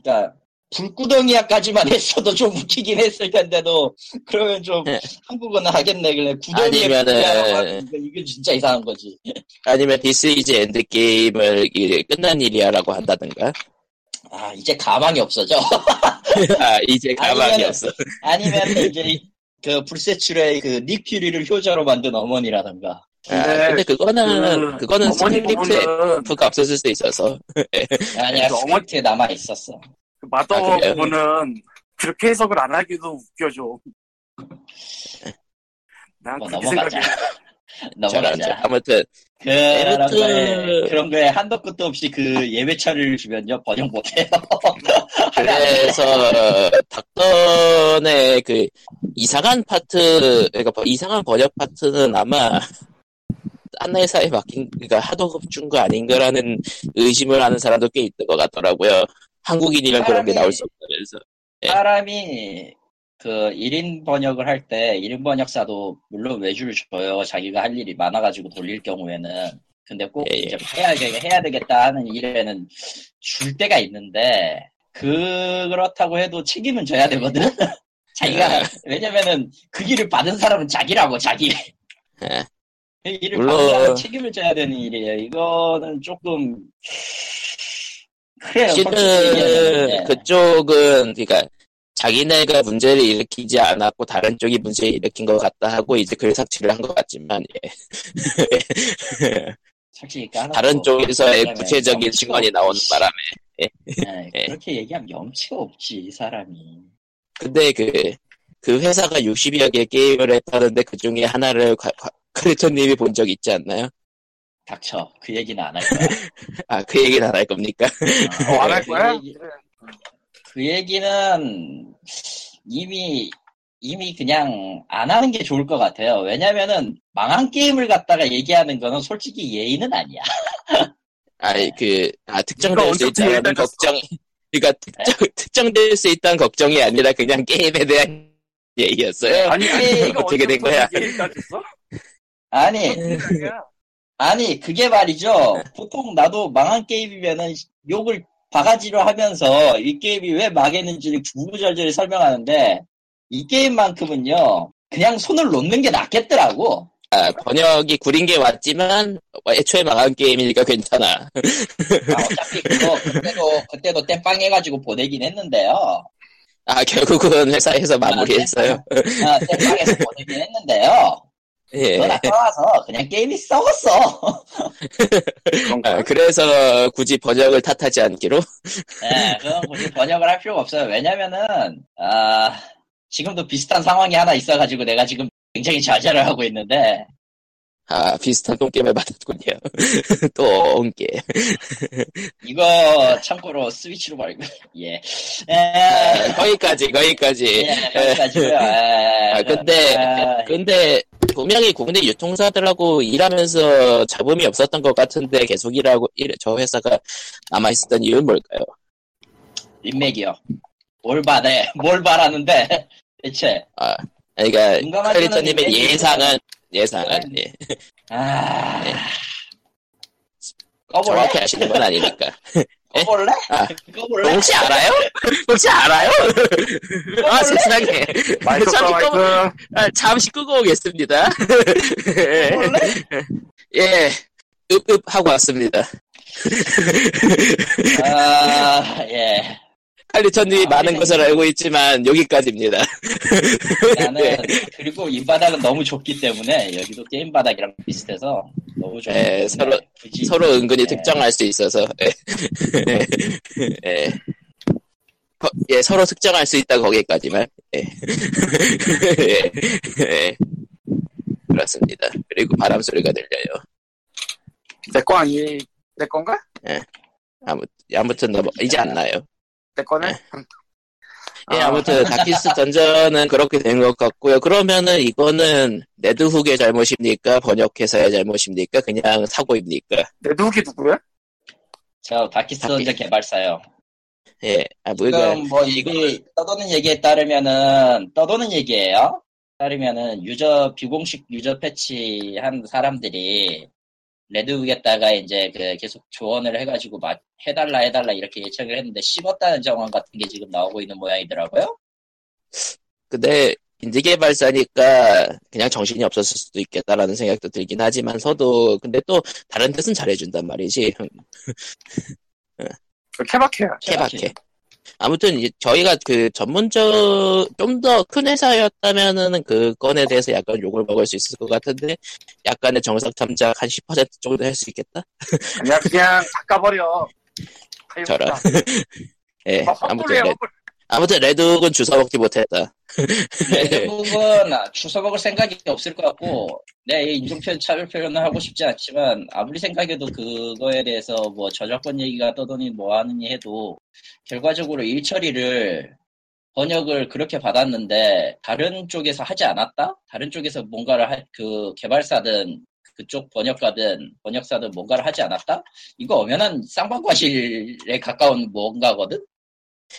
그러니까 불구덩이야까지만 했어도 좀 웃기긴 했을 텐데도 그러면 좀 네. 한국어는 하겠네. 그래 구덩이에 아니면은- 이거 진짜 이상한 거지. 아니면 This is endgame을 이게 끝난 일이야라고 한다든가. 아 이제 가망이 없어져. 아 이제 가망이 아니면은- 없어. 아니면 이제 이- 그 불세출의 그닉 퓨리를 효자로 만든 어머니라던가. 아, 근데 그거는 그 그거는 F가 없었을 수 있어서. 아니야 그 어머니- 스크립트에 남아 있었어. 그 마더 아? 부분은 그렇게 해석을 안 하기도 웃겨져. 난뭐 그렇게 넘어가자. 생각해. 넘어가자. 아무튼 그런 거에 그런 거에 한도 끝도 없이 그 예외 처리를 주면요 번역 못해요. 그래서 닥턴의 그 이상한 파트 그러니까 버- 이상한 번역 파트는 아마 딴 회사에 맡긴 그러니까 하도 준거 아닌가라는 의심을 하는 사람도 꽤 있는 것 같더라고요. 한국인이랑 그런 게 사람이- 나올 수 없다면서. 예. 사람이 그 1인 번역을 할 때 1인 번역사도 물론 외주를 줘요. 자기가 할 일이 많아가지고 돌릴 경우에는. 근데 꼭 예, 예. 이제 해야, 되- 해야 되겠다 하는 일에는 줄 때가 있는데 그 그렇다고 해도 책임은 져야 되거든. 자기가 예. 왜냐면은 그 일을 받은 사람은 자기라고 자기. 예. 그 일을 물론- 받은 사람은 책임을 져야 되는 일이에요. 이거는 조금 그래요. 실은. 그쪽은 그러니까 자기네가 문제를 일으키지 않았고 다른 쪽이 문제를 일으킨 것 같다 하고 이제 글삭취를 한 것 같지만 예. 까놓고 다른 쪽에서의 구체적인 증언이. 나오는 바람에 네, 예. 그렇게 얘기하면 염치가 없지 이 사람이 근데 그, 그 회사가 60여 개 게임을 했다는데 그 중에 하나를 크리토님이 본 적 있지 않나요? 닥쳐 그 얘기는 안 할 거야 아, 그 얘기는 안 할 겁니까? 어, 안할그 거야? 그 얘기는 이미 이미 그냥 안 하는 게 좋을 것 같아요 왜냐면은 망한 게임을 갖다가 얘기하는 거는 솔직히 예의는 아니야 아이, 그, 아, 특정될 수 있다는? 걱정, 그니까 특정, 특정될 수 있다는 걱정이 아니라 그냥 게임에 대한 얘기였어요. 아니, 이게 어떻게 된 거야? 아니 아니야. 아니 그게 말이죠 보통 나도 망한 게임이면은 욕을 바가지로 하면서 이 게임이 왜 망했는지를 구구절절 설명하는데 이 게임만큼은요 그냥 손을 놓는 게 낫겠더라고 아, 번역이 구린 게 왔지만, 애초에 망한 게임이니까 괜찮아. 아, 어차피 그거 그때도 그때도 땜빵 해가지고 보내긴 했는데요 아, 결국은 회사에서 마무리했어요. 아, 땜빵에서 보내긴 했는데요 예. 그건 아까워서 그냥 게임이 썩었어? 아, 그래서 굳이 번역을 탓하지 않기로? 예, 그건 굳이 번역을 할 필요가 없어요 왜냐면은 아 지금도 비슷한 상황이 하나 있어가지고 내가 지금 굉장히 좌절을 하고 있는데 아, 비슷한 똥게임을 받았군요. 또, 똥게. 이거 참고로 스위치로 말고 예. 예. 아, 거기까지, 거기까지. 예, 여기까지고요. 예. 아, 근데, 아, 근데, 분명히 국내 유통사들하고 일하면서 잡음이 없었던 것 같은데 계속 일하고, 일, 저 회사가 남아있었던 이유는 뭘까요? 인맥이요. 뭘 바래? 뭘 바라는데? 대체 아, 그러니까 크리터님의 예상은 예상은 예. 아 네. 꺼볼래? 정확히 아시는 건 아니니까. 꺼볼래? 아. 꺼볼래? 혹시 알아요? 혹시 알아요? 아 세상에. 마이크 잠시 꺼, 끄고. 아, 잠시 끄고 오겠습니다. 예, 읍읍 하고 왔습니다. 아 예. 칼리턴님이 아, 많은 네. 것을 알고 있지만 여기까지입니다. 나는 그리고 이 바닥은 너무 좁기 때문에 여기도 게임 바닥이랑 비슷해서 너무 예, 때문에 서로- 굳이 서로 은근히 예. 특정할 수 있어서. 예. 예. 거- 예, 서로 특정할 수 있다 거기까지만. 예. 예. 예. 그렇습니다. 그리고 바람 소리가 들려요. 내 거 아니, 내 건가? 아무, 아무튼 넘어이지 않나요? 내 거네? 네. 응. 예, 아, 아무튼 다키스 던전은 그렇게 된 것 같고요. 그러면은 이거는 레드훅의 잘못입니까? 번역회사의 잘못입니까? 그냥 사고입니까? 내 누기 누구야? 저 다키스 다키- 던전 개발사요. 예, 아, 뭐, 이거, 지금 뭐 이게 떠도는 얘기에 따르면은 떠도는 얘기예요. 따르면은 유저 비공식 유저 패치 한 사람들이 레드북에다가 이제 그 계속 조언을 해가지고 마- 해달라 해달라 이렇게 예측을 했는데 씹었다는 정황 같은 게 지금 나오고 있는 모양이더라고요. 근데 인디 개발사니까 그냥 정신이 없었을 수도 있겠다라는 생각도 들긴 하지만서도 근데 또 다른 데선 잘해준단 말이지. 그 케바케야. 케바케. 아무튼 이제 저희가 그 전문적 좀 더 큰 회사였다면은 그 건에 대해서 약간 욕을 먹을 수 있을 것 같은데 약간의 정석 탐작 한 10% 정도 할 수 있겠다. 아니야, 그냥 닦아버려. 저런. 예. 아, 아무튼 헛불이야, 레, 헛불. 아무튼 레드욱은 주워 먹지 못했다. 레드북은 주워 먹을 생각이 없을 것 같고 내 인종표현 차별 표현을 하고 싶지 않지만 아무리 생각해도 그거에 대해서 뭐 저작권 얘기가 떠도니 뭐 하느니 해도 결과적으로 일 처리를 번역을 그렇게 받았는데 다른 쪽에서 하지 않았다? 다른 쪽에서 뭔가를 할, 그 개발사든 그쪽 번역가든 번역사든 뭔가를 하지 않았다? 이거 엄연한 쌍방과실에 가까운 뭔가거든?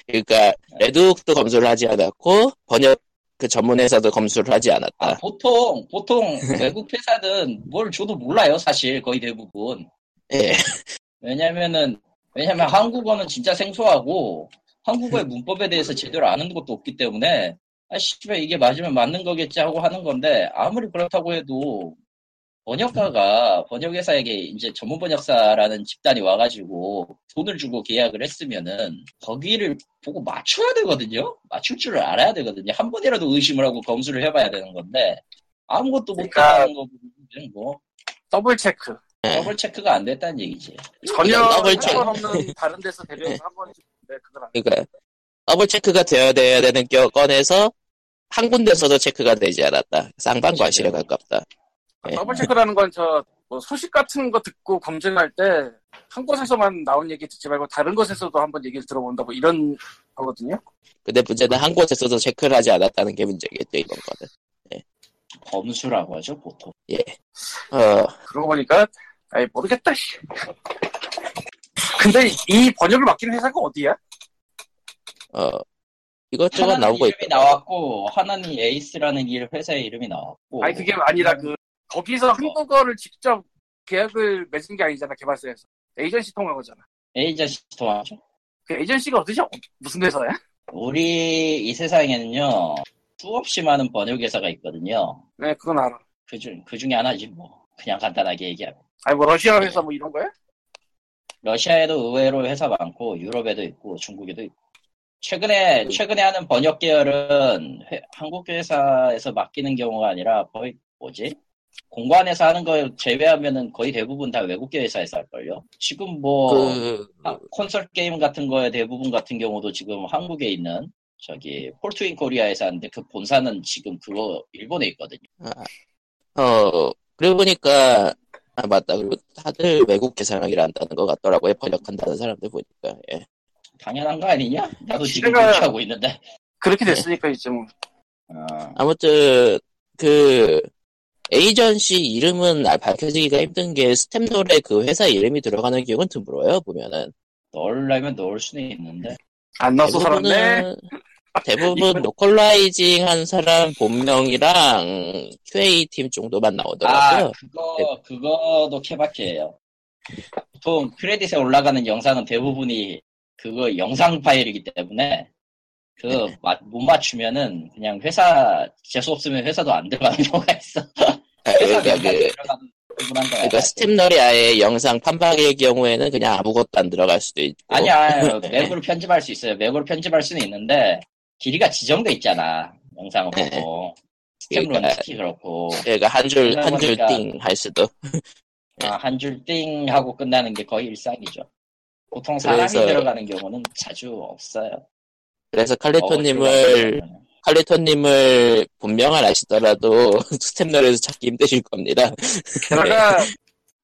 그러니까 레드욱도 검수를 하지 않았고 번역 그 전문 회사도 검수를 하지 않았다. 아, 보통, 보통 외국 회사든 뭘 줘도 몰라요, 사실, 거의 대부분. 예. 왜냐면은, 왜냐면 한국어는 진짜 생소하고, 한국어의 문법에 대해서 제대로 아는 것도 없기 때문에, 아, 씨발, 이게 맞으면 맞는 거겠지 하고 하는 건데, 아무리 그렇다고 해도, 번역가가 번역회사에게 이제 전문 번역사라는 집단이 와가지고 돈을 주고 계약을 했으면은 거기를 보고 맞춰야 되거든요. 맞출 줄을 알아야 되거든요. 한 번이라도 의심을 하고 검수를 해봐야 되는 건데 아무것도 그러니까- 못하는 거 보면 뭐 double check. double check가 안 됐다는 얘기지. 전혀 double check. 상관없는 다른 데서 데려서 한 번쯤. 네, 그건 안 그러니까 double check가 되어야 돼야 되는 겨- 건에서 한 군데서도 체크가 되지 않았다. 쌍방과실에 가깝다. 예. double check라는 건 저 뭐 소식 같은 거 듣고 검증할 때 한 곳에서만 나온 얘기 듣지 말고 다른 곳에서도 한번 얘기를 들어본다 뭐 이런 거거든요. 근데 문제는 한 곳에서도 체크를 하지 않았다는 게 문제겠죠 이번 거는. 검수라고 하죠, 보통. 어, 그러고 보니까 아이 모르겠다. 씨. 근데 이 번역을 맡긴 회사가 어디야? 어, 이것저것 나오고 이름이 있다. 나왔고, 하나는 에이스라는 일 회사의 이름이 나왔고. 아니 그게 아니라 그 거기서 한국어를 직접 계약을 맺은 게 아니잖아 개발사에서 에이전시 통한 거잖아. 에이전시 통하죠. 그 에이전시가 어디죠? 무슨 회사야? 우리 이 세상에는요, 수없이 많은 번역 회사가 있거든요. 네 그건 알아. 그 중, 그 중에 하나지, 뭐. 그냥 간단하게 얘기하면. 아니 뭐 러시아 회사 뭐 이런 거야? 러시아에도 의외로 회사 많고, 유럽에도 있고, 중국에도 있고. 최근에, 최근에 하는 번역 계열은 회- 한국 회사에서 맡기는 경우가 아니라 거의, 뭐지? 공관에서 하는 거 제외하면은 거의 대부분 다 외국계 회사에서 할걸요? 지금 뭐, 그, 아, 콘솔 게임 같은 거에 대부분 같은 경우도 지금 한국에 있는 저기 폴트인 코리아에서 하는데 그 본사는 지금 그거 일본에 있거든요. 어, 그러고 보니까, 아, 맞다. 그리고 다들 외국 계산을 일한다는 것 같더라고요. 번역한다는 사람들 보니까. 예. 당연한 거 아니냐? 나도 지금 시대가- 그렇게 하고 있는데. 그렇게 됐으니까 이제 뭐 어, 아무튼, 그, 에이전시 이름은 아, 밝혀지기가 힘든 게 staff roll에 그 회사 이름이 들어가는 경우는 드물어요, 보면은. 넣으려면 넣을 수는 있는데. 안 넣어서 살았네. 대부분 localizing 한 사람 본명이랑 QA 팀 정도만 아, 나오더라고요. 그거, 그거도 케바케예요 보통 크레딧에 올라가는 영상은 대부분이 그거 영상 파일이기 때문에 그 네. 못 맞추면은 그냥 회사 재수 없으면 회사도 안 들어가는 경우가 있어. 아, 회사 그러니까 그. 그러니까 스팀널이 아예 영상 판박일 경우에는 그냥 아무것도 안 들어갈 수도 있고. 아니야 네. 맥으로 편집할 수 있어요. 맥으로 편집할 수는 있는데 길이가 지정돼 있잖아. 영상은 네. 그렇고 스텝론 그러니까- 특히 그렇고 그러니까 한 줄 한 줄 띵 할 수도. 아, 한 줄 띵 하고 끝나는 게 거의 일상이죠. 보통 사람이 그래서- 들어가는 경우는 자주 없어요. 그래서 어, 칼리토님을 칼리토님을 본명을 아시더라도 스템널에서 찾기 힘드실 겁니다. 게다가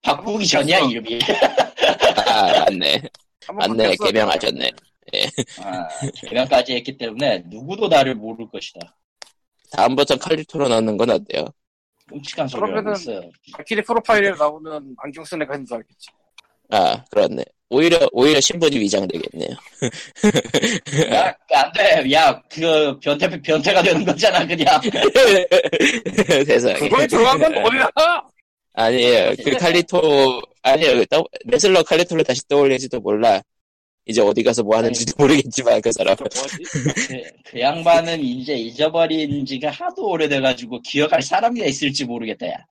바꾸기 전이야 이름이. 아 맞네, 맞네. 개명하셨네. 아, 개명까지 했기 때문에 누구도 나를 모를 것이다. 다음부터 칼리토로 넣는 건 어때요? 끔찍한 그러면은- 있어요. 발키리 프로파일에 나오는 안경 쓴 애가 있는 줄 알겠지. 아 그렇네. 오히려 오히려 신분이 위장되겠네요. 야, 안 돼. 야, 그 변태 변태가 되는 거잖아, 그냥. 세상에. 그거에 들어간 건 뭐야? 아니에요. 그 칼리토 아니에요. 그 떠- 레슬러 칼리토를 다시 떠올리지도 몰라. 이제 어디 가서 뭐 하는지도 모르겠지만 그 사람. 저 뭐지? 그, 그 양반은 이제 잊어버린 지가 하도 오래돼가지고 기억할 사람이 있을지 모르겠다, 야.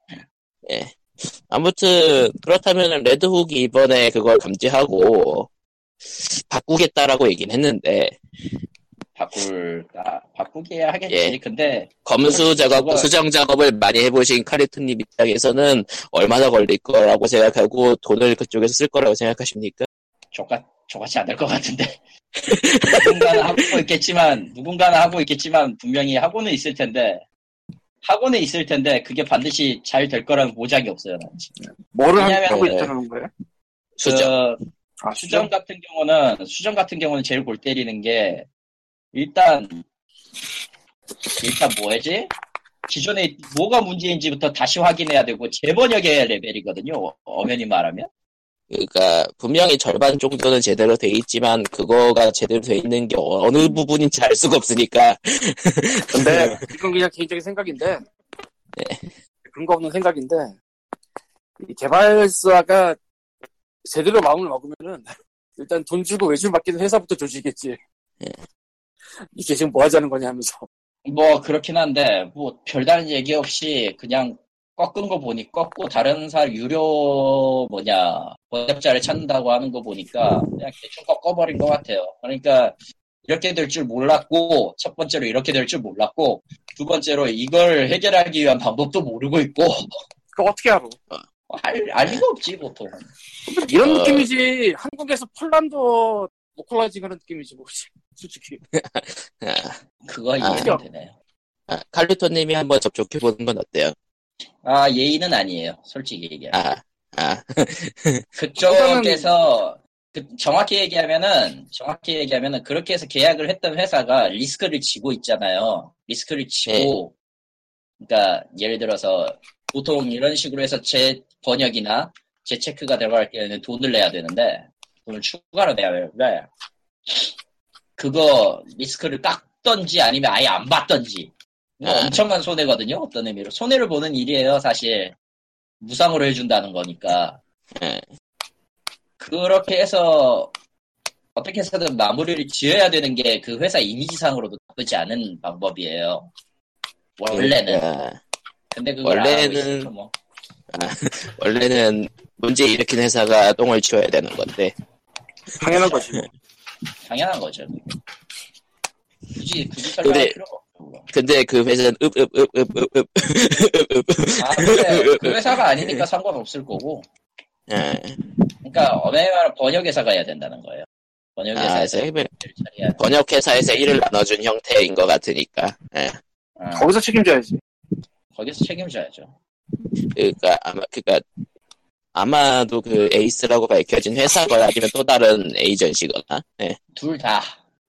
아무튼 그렇다면 레드훅이 이번에 그걸 감지하고 바꾸겠다라고 얘기는 했는데 바꿀까? 바꾸게 하겠지. 예. 근데, 검수 작업, 그걸- 수정 작업을 많이 해보신 카리토님 입장에서는 얼마나 걸릴 거라고 생각하고 돈을 그쪽에서 쓸 거라고 생각하십니까? 조같, 조같이 안 될 것 같은데. 누군가는 하고 있겠지만, 누군가는 하고 있겠지만, 분명히 하고는 있을 텐데, 하고는 있을 텐데, 그게 반드시 잘 될 거라는 보장이 없어요, 난 지금. 뭐를 왜냐면- 하고 있다는 거예요? 수정. 그 아, 수정 같은 경우는 수정 같은 경우는 제일 골 때리는 게 일단 일단 뭐지? 기존에 뭐가 문제인지부터 다시 확인해야 되고 재번역의 레벨이거든요. 엄연히 말하면 그러니까 분명히 절반 정도는 제대로 돼 있지만 그거가 제대로 돼 있는 게 어느 부분인지 알 수가 없으니까 근데 이건 그냥 개인적인 생각인데 근거 없는 생각인데 이 개발사가 제대로 마음을 먹으면은 일단 돈 주고 외주 맡기는 회사부터 조지겠지. 예. 이게 지금 뭐 하자는 거냐 하면서. 뭐 그렇긴 한데 뭐 별다른 얘기 없이 그냥 꺾은 거 보니 꺾고 다른 사 유료 뭐냐 번역자를 찾는다고 하는 거 보니까 그냥 대충 꺾어버린 것 같아요. 그러니까 이렇게 될 줄 몰랐고 첫 번째로 이렇게 될 줄 몰랐고 두 번째로 이걸 해결하기 위한 방법도 모르고 있고 그거 어떻게 알아? 알, 알 리가 없지 보통. 이런 어. 느낌이지. 한국에서 폴란드 localizing 하는 느낌이지 뭐 솔직히. 아, 그거 아. 이해가 되네요. 아, 칼리토님이 한번 접촉해 보는 건 어때요? 아 예의는 아니에요. 솔직히 얘기하면. 아, 아, 그쪽에서 그 정확히 얘기하면은 정확히 얘기하면은 그렇게 해서 계약을 했던 회사가 리스크를 지고 있잖아요. 리스크를 지고 그러니까 예를 들어서 보통 이런 식으로 해서 재 번역이나 재체크가 들어갈 때는 돈을 내야 되는데 돈을 추가로 내야 되는데 그거 리스크를 깎던지 아니면 아예 안 받던지 아. 엄청난 손해거든요. 어떤 의미로 손해를 보는 일이에요. 사실 무상으로 해준다는 거니까. 예. 그렇게 해서 어떻게 해서든 마무리를 지어야 되는 게 그 회사 이미지상으로도 나쁘지 않은 방법이에요. 원래는. 그러니까 근데 그걸 하고 원래는- 뭐. 원래는 문제 일으킨 회사가 똥을 치워야 되는 건데 당연한 거지. 당연한 거죠. 굳이 굳이 설명할 근데- 필요가. 근데 그 회사는 읍읍읍읍읍읍 아 근데 그 회사가 아니니까 상관없을 거고. 예. 그러니까 엄연히 말하면 번역회사가 해야 된다는 거예요. 아, 번역회사에서 그래서 일을 돼. 번역회사에서 일을 나눠준 형태인 것 같으니까 예. 어, 거기서 책임져야지. 거기서 책임져야죠. 그러니까 아마 그니까 아마도 그 에이스라고 밝혀진 회사거나 아니면 또 다른 에이전시거나 예. 둘 다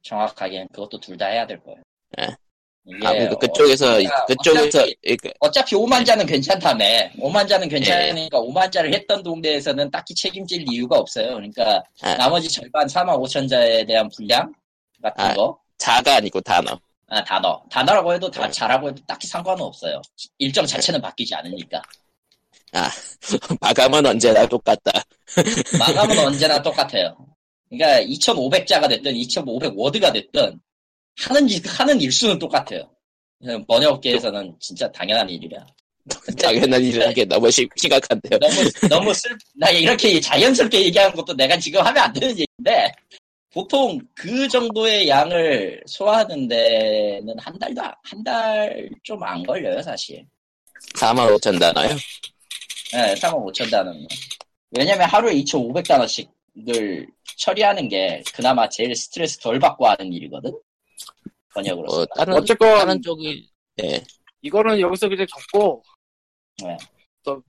정확하게 그것도 둘 다 해야 될 거예요. 예. 이게 아, 그러니까 그쪽에서 그러니까 그쪽에서 어차피- 그러니까 어차피 5만 자는 괜찮다며. 5만 자는 예. 괜찮으니까 5만 자를 했던 동네에서는 딱히 책임질 이유가 없어요. 그러니까 아. 나머지 절반 4만 5천 자에 대한 분량 같은 아. 거. 자가 아니고 단어. 아, 단어. 단어라고 해도 다 잘하고 해도 딱히 상관은 없어요. 일정 자체는 바뀌지 않으니까. 마감은 언제나 똑같다. 마감은 언제나 똑같아요. 그러니까 2,500자가 됐든 2,500 워드가 됐든 하는 일, 하는 일수는 똑같아요. 번역계에서는 진짜 당연한 일이라. 당연한 일이라는 게 너무 심, 심각한데요. 너무 너무 슬. 나 이렇게 자연스럽게 얘기하는 것도 내가 지금 하면 안 되는 얘기인데 보통 그 정도의 양을 소화하는 데는 한 달도 한 달 좀 안 걸려요 사실. 4만 5천 단어요. 네, 3만 5천 단어는. 왜냐면 하루에 2,500단어씩을 처리하는 게 그나마 제일 스트레스 덜 받고 하는 일이거든. 번역으로서. 뭐 다른 어쨌건 다른 쪽이 예. 이거는 여기서 그냥 적고 네. 또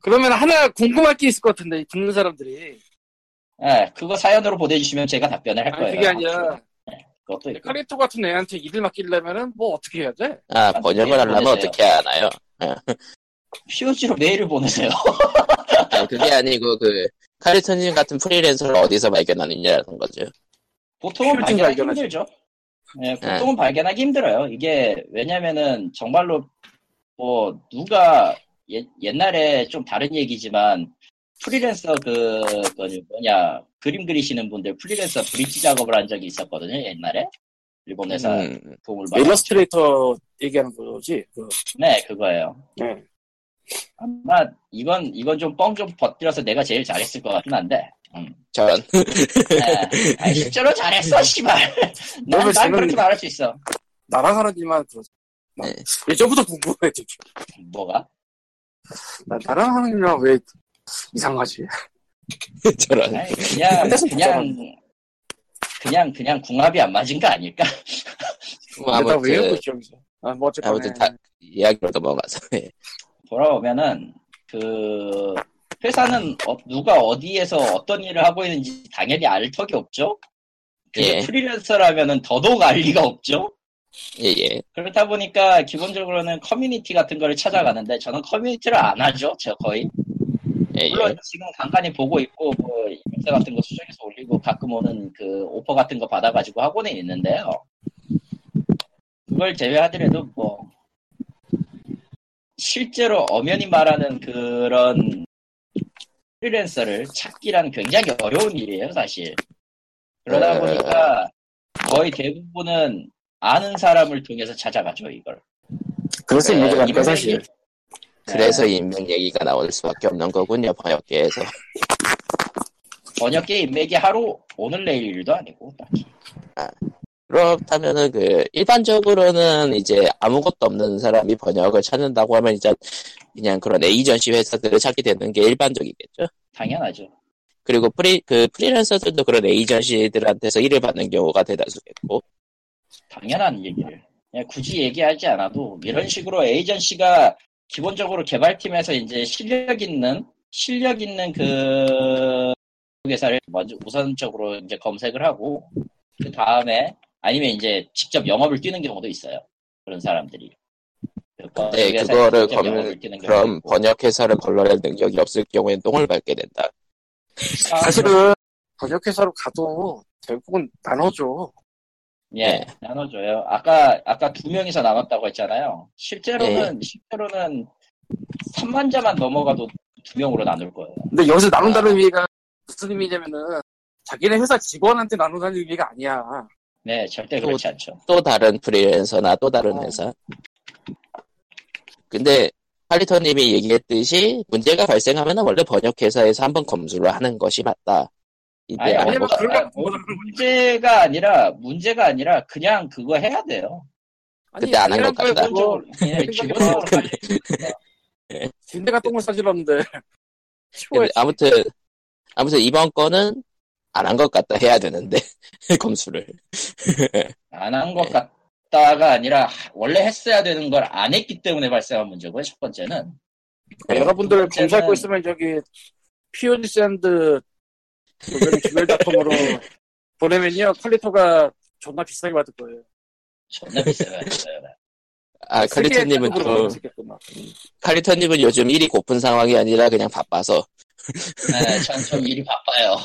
그러면 하나 궁금할 게 있을 것 같은데 듣는 사람들이 네, 그거 사연으로 보내주시면 제가 답변을 할 아니 거예요. 그게 아니라 그것도 있고. 카리토 같은 애한테 일을 맡기려면은 뭐 어떻게 해야 돼? 아 번역을 하려면. 어떻게 하나요? POG로 메일을 보내세요. 아, 그게 아니고 그 카리토님 같은 프리랜서를 어디서 발견하느냐는 거죠. 보통은 발견하기. 힘들죠. 네, 보통은 발견하기 힘들어요. 이게 왜냐면은 정말로 뭐 누가 옛, 옛날에 좀 다른 얘기지만 프리랜서 그, 그 뭐냐 그림 그리시는 분들 프리랜서 브릿지 작업을 한 적이 있었거든요 옛날에 일본 회사 음, 도움을 받아. 일러스트레이터 얘기하는 거지. 그, 네 그거예요. 네. 아마 이건 이건 좀 뻥좀 버티려서 내가 제일 잘했을 것 같긴 한데. 음. 전 네. 아니, 실제로 잘했어 씨발. 난, 난 그렇게 말할 수 있어. 나랑 하는 일만. 나 네. 예전부터 궁금해. 되게. 뭐가? 나, 나랑 하는 일만 왜 이상하지? 저런 아니, 그냥 그냥 그냥 그냥 궁합이 안 맞은 거 아닐까? 뭐 근데 나왜 이러고 아무튼 여기서? 아, 뭐 어쨌거나. 아무튼 다 이야기로 넘어가서 예. 돌아오면은 그 회사는 어- 누가 어디에서 어떤 일을 하고 있는지 당연히 알 턱이 없죠. 그게 예. 프리랜서라면은 더더욱 알 리가 없죠. 예예 그렇다 보니까 기본적으로는 커뮤니티 같은 거를 찾아가는데 저는 커뮤니티를 안 하죠. 저 거의 예예 물론 지금 간간히 보고 있고 뭐 인사 같은 거 수정해서 올리고 가끔 오는 그 오퍼 같은 거 받아가지고 하고는 있는데요. 그걸 제외하더라도 뭐 실제로 엄연히 말하는 그런 프리랜서를 찾기란 굉장히 어려운 일이에요, 사실. 그러다 에. 보니까 거의 대부분은 아는 사람을 통해서 찾아가죠, 이걸. 그래서 네, 얘기가 사실. 얘기- 그래서 인맥 얘기가 나올 수밖에 없는 거군요 번역계에서 번역계 인맥이 하루 오늘 내일 일도 아니고 딱히. 그렇다면은 그 일반적으로는 이제 아무것도 없는 사람이 번역을 찾는다고 하면 이제 그냥 그런 에이전시 회사들을 찾게 되는 게 일반적이겠죠. 당연하죠. 그리고 프리 그 프리랜서들도 그런 에이전시들한테서 일을 받는 경우가 대다수겠고. 당연한 얘기를. 그냥 굳이 얘기하지 않아도 이런 식으로 에이전시가 기본적으로 개발팀에서 이제 실력 있는 실력 있는 그 회사를 먼저 우선적으로 이제 검색을 하고 그 다음에 아니면 이제 직접 영업을 뛰는 경우도 있어요. 그런 사람들이. 그 네, 그거를 검 그럼 있고. 번역 회사를 걸러낼 능력이 없을 경우엔 똥을 밟게 된다. 사실은 번역회사로 가도 결국은 나눠줘. 예, 네. 나눠줘요. 아까, 아까 두 명이서 나눴다고 했잖아요. 실제로는, 네. 실제로는 3만 자만 넘어가도 두 명으로 나눌 거예요. 근데 여기서 아. 나눈다는 의미가 무슨 의미냐면은 자기네 회사 직원한테 나눈다는 의미가 아니야. 네, 절대 그렇지 않죠. 또 다른 프리랜서나 또 다른 어. 회사. 근데 팔리터님이 얘기했듯이 문제가 발생하면 원래 번역 회사에서 한번 검수를 하는 것이 맞다. 아니, 안 왜냐면 하고 그러면 아, 뭐, 문제가 아니라, 문제가 아니라, 그냥 그거 해야 돼요. 그때 안 한것 당연한 거야, 같다. 그거. 예, 빨리 진대가 똥을 싸질렀는데. 근데 아무튼 아무튼 이번 건은 안 한 것 같다 해야 되는데 검수를 안 한 것 같다가 아니라, 원래 했어야 되는 걸 안 했기 때문에 발생한 문제고요, 첫 번째는. 여러분들 두 번째는- 검사하고 있으면 저기 POG 샌드 주멜닷컴으로 보내면요 퀄리터가 존나 비싸게 받을 거예요. 존나 비싸요. 아 칼리터님은 좀 칼리터님은 요즘 일이 고픈 상황이 아니라 그냥 바빠서 네, 전, 좀 일이 바빠요.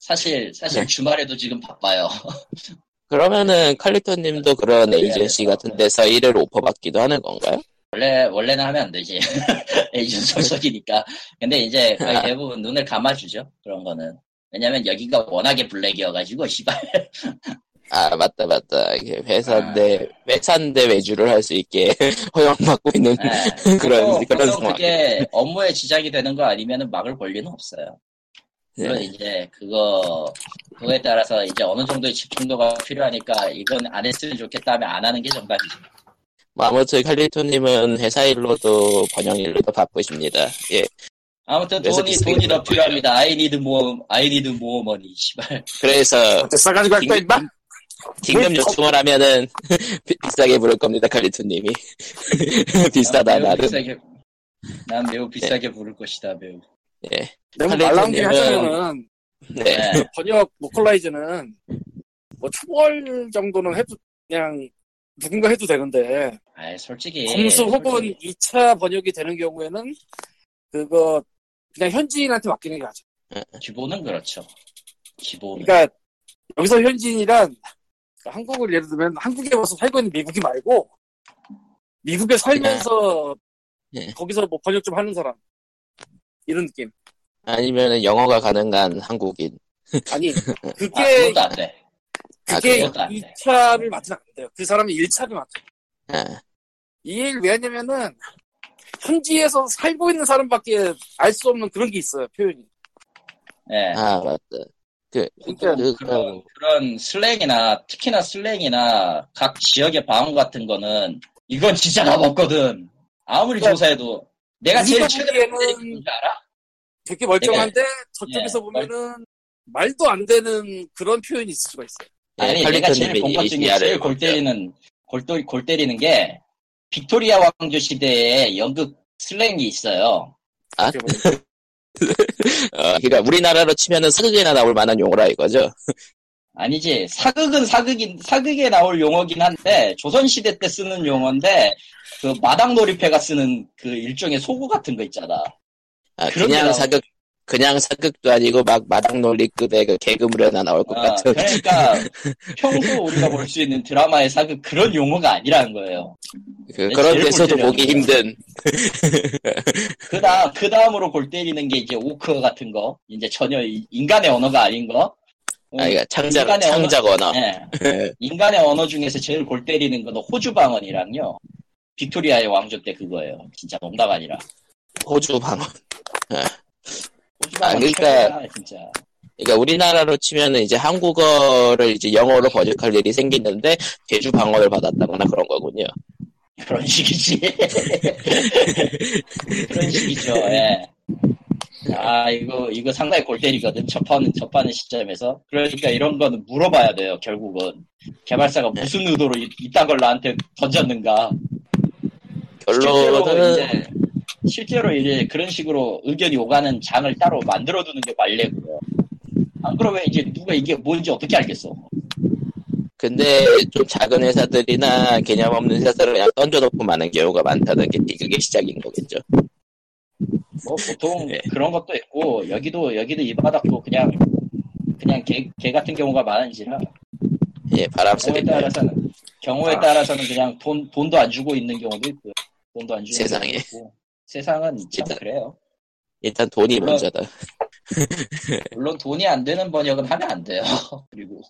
사실, 사실 네. 주말에도 지금 바빠요. 그러면은 칼리토 님도 그런 에이전시 같은 데서 일을 오퍼 받기도 하는 건가요? 원래 원래는 하면 안 되지 에이전 소속이니까 근데 이제 거의 아. 대부분 눈을 감아주죠 그런 거는 왜냐면 여기가 워낙에 블랙이어가지고 시발 아 맞다 맞다 이게 회사인데 회사인데 외주를 할 수 있게 허용받고 있는 네. 그런 그런 상황. 그게 업무에 지장이 되는 거 아니면은 막을 권리는 없어요 물론 네. 이제 그거 그거에 따라서 이제 어느 정도의 집중도가 필요하니까 이건 안 했으면 좋겠다 하면 안 하는 게 정답이죠 뭐 아무튼 칼리토님은 회사 일로도 번역 일로도 바쁘십니다. 예. 아무튼 돈이 돈이 더. 필요합니다 I need more money 씨발 그래서 싸가지고 할거 임마? 긴급 요청을 하면은 비- 비싸게 부를 겁니다. 칼리토님이 비싸다 나름. 비싸게, 난 매우 비싸게 부를 것이다 매우 예. 칼리토님은- 말 나온 김에 하자면은 네. 네. 번역 localize는 뭐 초벌 정도는 해도 그냥 누군가 해도 되는데 아 솔직히 검수 혹은 솔직히 2차 번역이 되는 경우에는 그거 그냥 현지인한테 맡기는 게 낫죠. 기본은 그렇죠 기본은 그러니까 여기서 현지인이란 한국을 예를 들면 한국에 와서 살고 있는 미국이 말고 미국에 살면서 네. 거기서 뭐 번역 좀 하는 사람 이런 느낌. 아니면은 영어가 가능한 한국인. 아니 아 그게 그것도 안돼 아, 그게 안 돼. 2차를 맡으면 안 돼요. 그 사람이 1차를 맡아. 아, 이 얘기를 왜 하냐면은 현지에서 살고 있는 사람밖에 알 수 없는 그런 게 있어요 표현이. 예아 맞다. 그러니까 그, 그런 그런 슬랭이나 특히나 슬랭이나 각 지역의 방언 같은 거는 이건 진짜 답 없거든 아무리 그러니까 조사해도 내가 제일 최근에 알아? 되게 멀쩡한데 저쪽에서 예, 보면은 말도 안 되는 그런 표현이 있을 수가 있어요. 예, 아니 내가 제일 칼리토님이 본것이 중에 제일 골. 때리는 골, 골 때리는 게 빅토리아 왕조 시대에 연극 슬랭이 있어요 아? 어, 그러니까 우리나라로 치면은 사극에나 나올 만한 용어라 이거죠. 아니지 사극은 사극인 사극에 나올 용어긴 한데 조선 시대 때 쓰는 용어인데 그 마당 놀이패가 쓰는 그 일종의 소구 같은 거 있잖아. 아, 그냥 사극 그냥 사극도 아니고 막 마당 논리급의 그 개그물에나 나올 것 아, 같은. 그러니까 평소 우리가 볼 수 있는 드라마의 사극 그런 용어가 아니라는 거예요. 그, 그런 제일 데서도 보기 거야. 힘든. 그다음 그 다음으로 골 때리는 게 이제 오크 같은 거 이제 전혀 이- 인간의 언어가 아닌 거. 아, 그러니까 창작 인간의 언어- 창작 언어. 예. 예. 인간의 언어 중에서 제일 골 때리는 거는 호주 방언이랑요. 빅토리아의 왕조 때 그거예요. 진짜 농담 아니라. 호주 방언. 호주 아, 방언 그러니까- 진짜. 그러니까 우리나라로 치면은 이제 한국어를 이제 영어로 번역할 일이 생기는데 제주 방언을 받았다거나 그런 거군요. 그런 식이지. 그런 식이죠. 예. 아 이거 이거 상당히 골 때리거든. 접하는 접하는 시점에서. 그러니까 이런 거는 물어봐야 돼요. 결국은 개발사가 무슨 의도로 이- 이딴 걸 나한테 던졌는가. 결론은 이제 실제로 이제 그런 식으로 의견이 오가는 장을 따로 만들어두는 게 말래고요. 안 그러면 이제 누가 이게 뭔지 어떻게 알겠어? 근데 좀 작은 회사들이나 개념 없는 회사들은 그냥 던져놓고 마는 경우가 많다는 게 그게 시작인 거겠죠. 뭐 보통 네. 그런 것도 있고 여기도 여기도 이 바닥도 그냥 그냥 개, 개 같은 경우가 많은지라 예, 바람 경우에. 따라서는 경우에 아. 따라서는 그냥 돈 돈도 안 주고 있는 경우도 있고요. 돈도 안 주고 세상에. 있고 세상은 참 일단- 그래요. 일단 돈이 물론- 먼저다. 물론 돈이 안 되는 번역은 하면 안 돼요. 그리고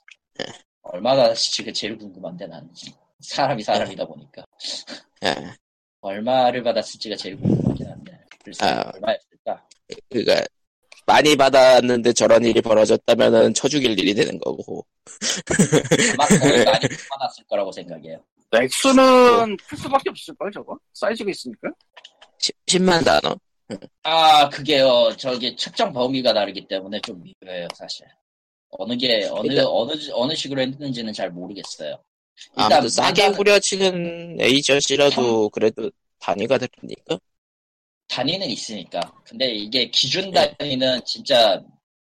얼마가 지금 제일 궁금한데 나는 사람이 사람이다 보니까 예. 얼마를 받았을지가 제일 궁금하긴 한데 글쎄 아. 얼마였을까? 그러니까 많이 받았는데 저런 일이 벌어졌다면은 쳐죽일 일이 되는 거고. 아마 거의 많이 못 받았을 거라고 생각해요. 넥슨은 풀 수밖에 없을걸 저거? 사이즈가 있으니까. 10, 만 단어. 아, 그게요. 저기 측정 범위가 다르기 때문에 좀 미묘해요, 사실. 어느 게 어느 일단- 어느 어느 식으로 했는지는 잘 모르겠어요. 아무튼 싸게 만약 후려치는 에이전시라도 그래도 단위가 됩니까? 단위는 있으니까. 근데 이게 기준 단위는 진짜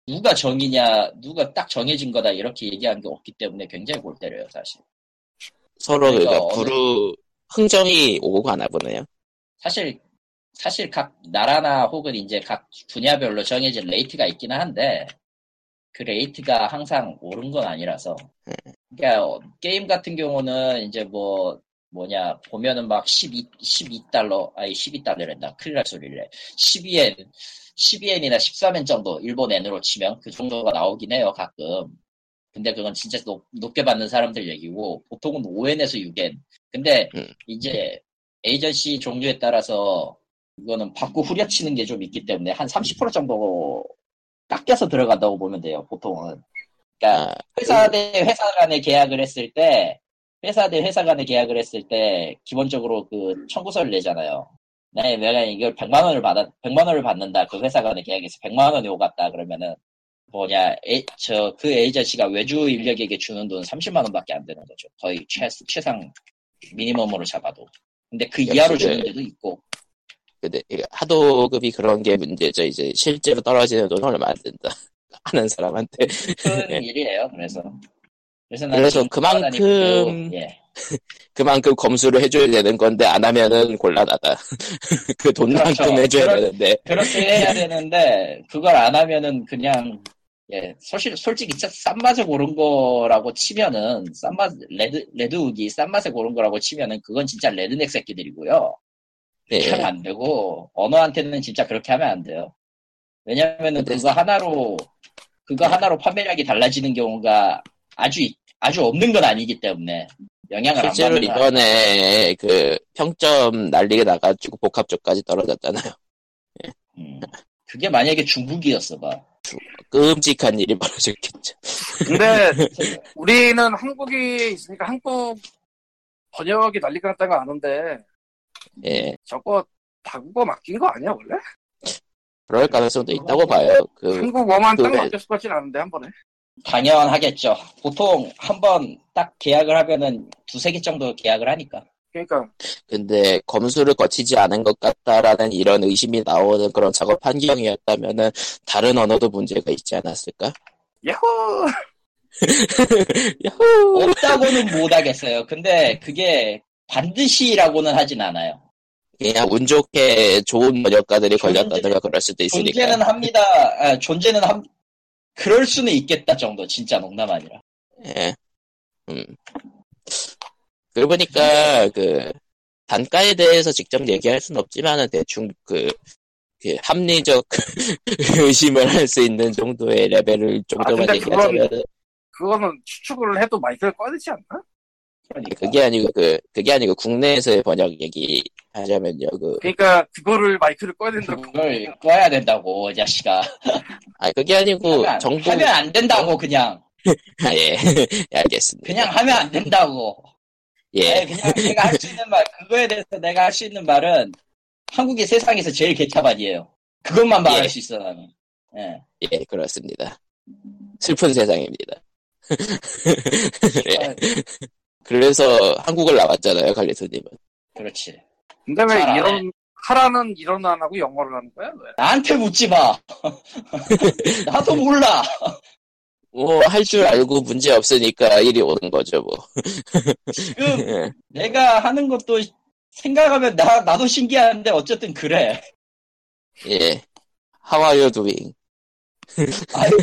누가 정하냐, 누가 딱 정해진 거다 이렇게 얘기한 게 없기 때문에 굉장히 골 때려요, 사실. 서로 그러니까 그러니까 어느- 부르 흥정이 오고 가나 보네요. 사실 사실 각 나라나 혹은 이제 각 분야별로 정해진 rate가 있기는 한데 그 rate가 항상 옳은 건 아니라서. 그러니까 어, 게임 같은 경우는 이제 뭐 뭐냐 보면은 막 12, 12달러 아니 12달러랜다 큰일 날 소리래 12엔 12엔이나 13엔 정도 일본 엔으로 치면 그 정도가 나오긴 해요 가끔. 근데 그건 진짜 높, 높게 받는 사람들 얘기고 보통은 5엔에서 6엔. 근데 음. 이제 에이전시 종류에 따라서 이거는 받고 후려치는 게 좀 있기 때문에 한 30% 정도 깎여서 들어간다고 보면 돼요 보통은 그러니까 아, 회사 대 회사 간에 계약을 했을 때 회사 대 회사 간에 계약을 했을 때 기본적으로 그 청구서를 내잖아요. 네, 내가 이걸 100만 원을 받아 100만 원을 받는다. 그 회사 간에 계약해서 100만 원이 오갔다 그러면은 뭐냐 저 그 에이전시가 외주 인력에게 주는 돈 30만 원밖에 안 되는 거죠. 거의 최 최상 미니멈으로 잡아도. 근데 그 이하로 역시 주는 데도 있고. 근데 하도급이 그런 게 문제죠. 이제 실제로 떨어지는 돈을 얼마 안 든다. 하는 사람한테. 큰 일이에요. 그래서 그래서 그래서 그만큼- 예. 그만큼 검수를 해줘야 되는 건데 안 하면은 곤란하다. 그 돈만큼 그렇죠. 해줘야 그런- 되는데 그렇게 해야 되는데 그걸 안 하면은 그냥 예 솔직히 솔직히 진짜 싼 맛에 고른 거라고 치면은 싼맛 레드 레드우기 싼 맛에 고른 거라고 치면은 그건 진짜 레드넥 새끼들이고요. 예. 안 되고 언어한테는 진짜 그렇게 하면 안 돼요. 왜냐면은 근데- 그거 하나로 그거 하나로 판매량이 달라지는 경우가 아주 있- 아주 없는 건 아니기 때문에 영향을 안 실제로 거 이번에 그 평점 난리가 나가지고 복합 쪽까지 떨어졌잖아요. 음. 그게 만약에 중국이었어 봐. 끔찍한 일이 벌어졌겠죠. 근데 우리는 한국에 있으니까 한국 번역이 난리가 났다는 거 아는데 예. 저거 다국어 맡긴 거 아니야 원래? 그럴 가능성도 있다고 봐요. 그 한국어만 딱 그래. 맡겼을 것 같진 않은데 한 번에. 당연하겠죠. 보통 한 번 딱 계약을 하면은 두세 개 정도 계약을 하니까. 그러니까 근데 검수를 거치지 않은 것 같다라는 이런 의심이 나오는 그런 작업 환경이었다면은 다른 언어도 문제가 있지 않았을까? 야호 야호! 없다고는 못하겠어요. 근데 그게 반드시라고는 하진 않아요. 그냥 운 좋게 좋은 번역가들이 걸렸다든가 그럴 수도 있으니까. 존재는 합니다. 아, 존재는 함, 그럴 수는 있겠다 정도. 진짜 농담 아니라. 예. 음. 그러고 보니까 그 단가에 대해서 직접 얘기할 수는 없지만은 대충 그, 그 합리적 의심을 할 수 있는 정도의 레벨을 정도만 근데 얘기하자면 그거는 추측을 해도 마이크를 꺼야 되지 않나? 그러니까. 그게 아니고 그 그게 아니고 국내에서의 번역 얘기 하자면요 그 그러니까 그거를 마이크를 꺼야 된다고. 그걸 꺼야 된다고, 이 자식아. 아 그게 아니고 하면, 정부 하면 안 된다고, 그냥. 아, 예 예, 알겠습니다 그냥 하면 안 된다고. 예 아니, 그냥 내가 할 수 있는 말, 그거에 대해서 내가 할 수 있는 말은 한국이 세상에서 제일 개차반이에요. 그것만 말할 예. 수 있어, 나는. 예. 예, 그렇습니다 슬픈 세상입니다 예. 그래서 한국을 나왔잖아요 갈리스님은 그렇지. 근데 왜 이런 하라는 이런 안 하고 영어를 하는 거야? 왜? 나한테 묻지 마. 나도 몰라. 뭐 할 줄 알고 문제 없으니까 일이 오는 거죠 뭐 지금 예. 내가 하는 것도 생각하면 나, 나도 신기한데 어쨌든 그래. 예. How are you doing? 반응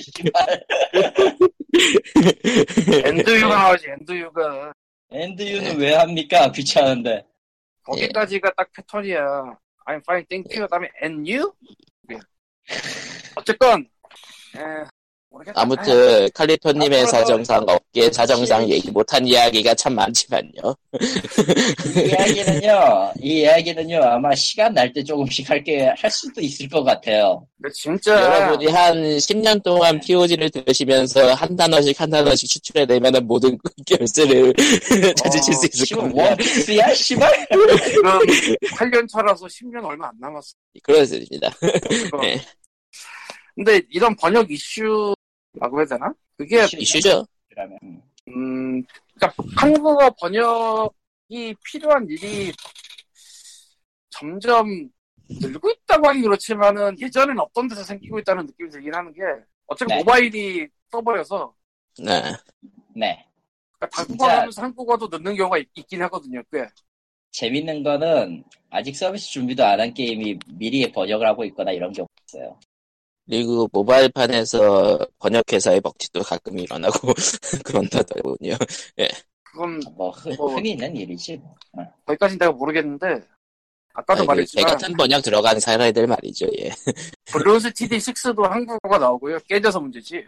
씨발. 엔드유가 나오지 엔드유가 엔드유는 왜 합니까? 귀찮은데. 거기까지가 딱 패턴이야. I'm fine, thank you. 그 다음에 and you? 예. 어쨌건 에, 모르겠다. 아무튼 칼리토님의 사정상 업계 사정상 얘기 못한 이야기가 참 많지만요. 이 이야기는요, 이 이야기는요, 아마 시간 날 때 조금씩 할게, 할 수도 있을 것 같아요. 근데 진짜 여러분이 한 10년 동안 POG를 들으시면서 한 단어씩 한 단어씩 추출해내면 모든 결세를 찾으실 수 있을 겁니다. 원피스야, 씨발? 지금 8년 차라서 10년 얼마 안 남았어. 그렇습니다. 네. 근데 이런 번역 이슈 라고 해야 되나? 그게 이슈죠. 그러면, 음. 음, 그러니까 한국어 번역이 필요한 일이 점점 늘고 있다고 하긴 그렇지만은 예전엔 없던 데서 생기고 있다는 느낌이 들긴 하는 게 어차피 네. 모바일이 떠버려서 네. 네. 그러니까 한국어 하면서 한국어도 넣는 경우가 있, 긴 하거든요. 꽤. 재밌는 거는, 아직 서비스 준비도 안 한 게임이 미리 번역을 하고 있거나 이런 게 없어요. 그리고 모바일판에서 번역회사의 먹튀도 가끔 일어나고 그런다더군요. 그건 뭐 흔, 뭐- 흔히 있는 일이지. 뭐. 거기까지 내가 모르겠는데 아까도 아니, 그개 말했지만 같은 번역 들어간 사람들 말이죠. 예. 블룬스 TD6도 한국어가 나오고요. 깨져서 문제지.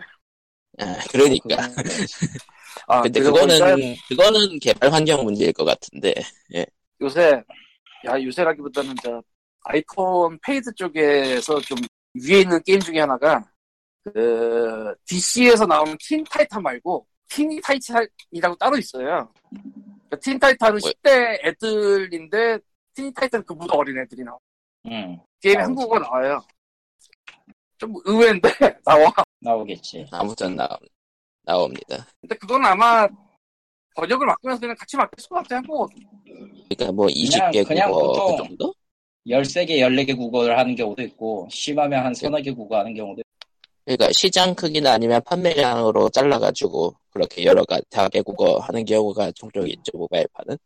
아, 그러니까. 아, 근데 그거는 일단 그거는 개발 환경 문제일 것 같은데. 요새 야 요새라기보다는 저 아이폰 paid 쪽에서 좀 위에 있는 게임 중에 하나가 그 DC에서 나오는 틴 타이탄 말고 티니 타이탄이라고 따로 있어요. 그틴 타이탄은 뭐- 10대 애들인데 티니 타이탄 그보다 어린 애들이 나와. 응, 게임에 나오지. 한국어가 나와요. 좀 의외인데 나와. 나오겠지. 아무튼 나 나옵니다. 근데 그건 아마 번역을 맡으면서 그냥 같이 맡길 것 같아 한국어. 그러니까 뭐 20개 그냥 국어 보통- 그 정도? 13개, 14개 국어를 하는 경우도 있고, 심하면 한 서너 개 국어 하는 경우도 있고, 그러니까 시장 크기나 아니면 판매량으로 잘라가지고 그렇게 여러 가지 다개 국어 하는 경우가 종종 있죠 모바일판은.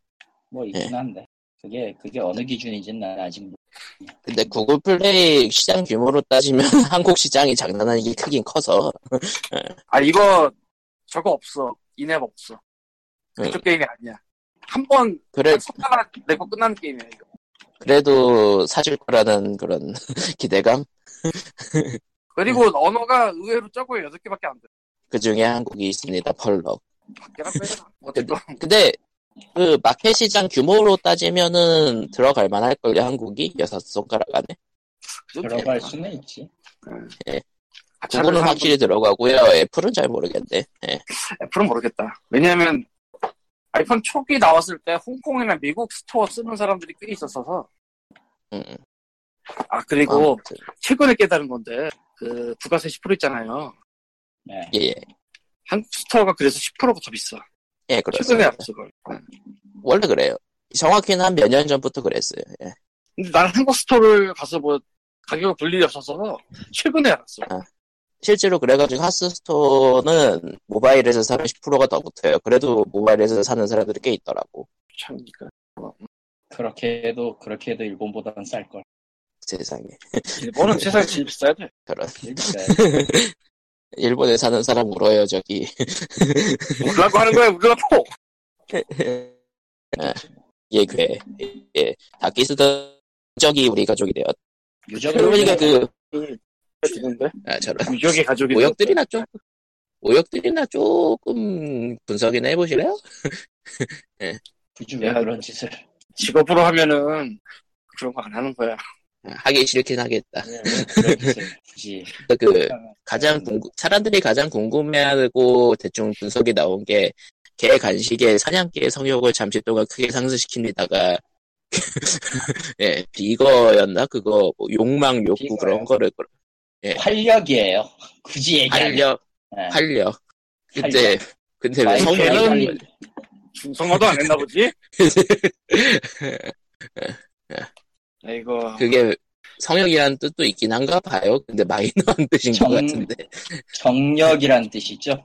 뭐 있긴 한데. 그게, 그게 어느 기준인지는 난 아직 모- 근데 구글 플레이 시장 규모로 따지면 한국 시장이 장난 아니게 크긴 커서 아 이거 저거 없어. 이앱 없어. 응. 그쪽 게임이 아니야. 한 번 그래 손가락 내고 끝나는 게임이야 이거. 그래도 사줄 거라는 그런 기대감 그리고 언어가 의외로 적어요. 여섯 개밖에 안 돼. 그 중에 한국이 있습니다 펄럭. 빼나. 어쨌든 근데 그 마켓 시장 규모로 따지면은 들어갈 만할 걸요 한국이 여섯 손가락 안에. 그. 들어갈 수는 있지. 같이 구글은 하는 확실히 들어가고요. 애플은 잘 모르겠네. 예. 애플은 모르겠다. 왜냐하면 아이폰 초기 나왔을 때 홍콩이나 미국 스토어 쓰는 사람들이 꽤 있었어서. 음, 아 그리고 아무튼, 최근에 깨달은 건데 그 부가세 10% 있잖아요. 네. 예, 예, 한국 스토어가 그래서 10%가 더 비싸. 예, 최근에 그렇습니다. 알았어 그걸. 원래 그래요. 정확히는 한 몇 년 전부터 그랬어요. 예. 근데 나는 한국 스토어를 가서 뭐 가격을 볼 일이 없어서 최근에 알았어. 실제로 그래가지고 하스스토어는 모바일에서 사면 10%가 더 붙어요. 그래도 모바일에서 사는 사람들이 꽤 있더라고. 참, 그러니까. 그렇게 해도, 그렇게 해도 일본보다는 쌀걸. 세상에. 일본은 세상에 제일 비싸야 돼. 그런. 일본에 사는 사람 울어요, 저기. 울라고 하는 거야, 울라고! 예, 괴. 예. 다키스던 적이 우리 가족이 되었. 그러니까 그, 죽는데? 아, 저런. 유족의 가족이. 오역들이나 좀, 오역들이나 조금 분석이나 해보실래요? 굳이 왜 야, 그런 짓을. 직업으로 하면은 그런 거 안 하는 거야. 아, 하기 싫긴 하겠다. 짓을 굳이. 그, 가장 궁금, 사람들이 가장 궁금해하고 대충 분석이 나온 게, 개 간식에 사냥개의 성욕을 잠시 동안 크게 상승시킵니다가, 예, 비거였나? 그거, 뭐 욕망, 욕구 비거요. 그런 거를, 활력이에요. 굳이 얘기하면. 활력, 네. 활력. 근데, 근데 왜 활력. 중성화도 안 했나 보지? 아이고. 그게 성욕이라는 뜻도 있긴 한가 봐요. 근데 마이너한 뜻인 정- 것 같은데. 정력이란 뜻이죠.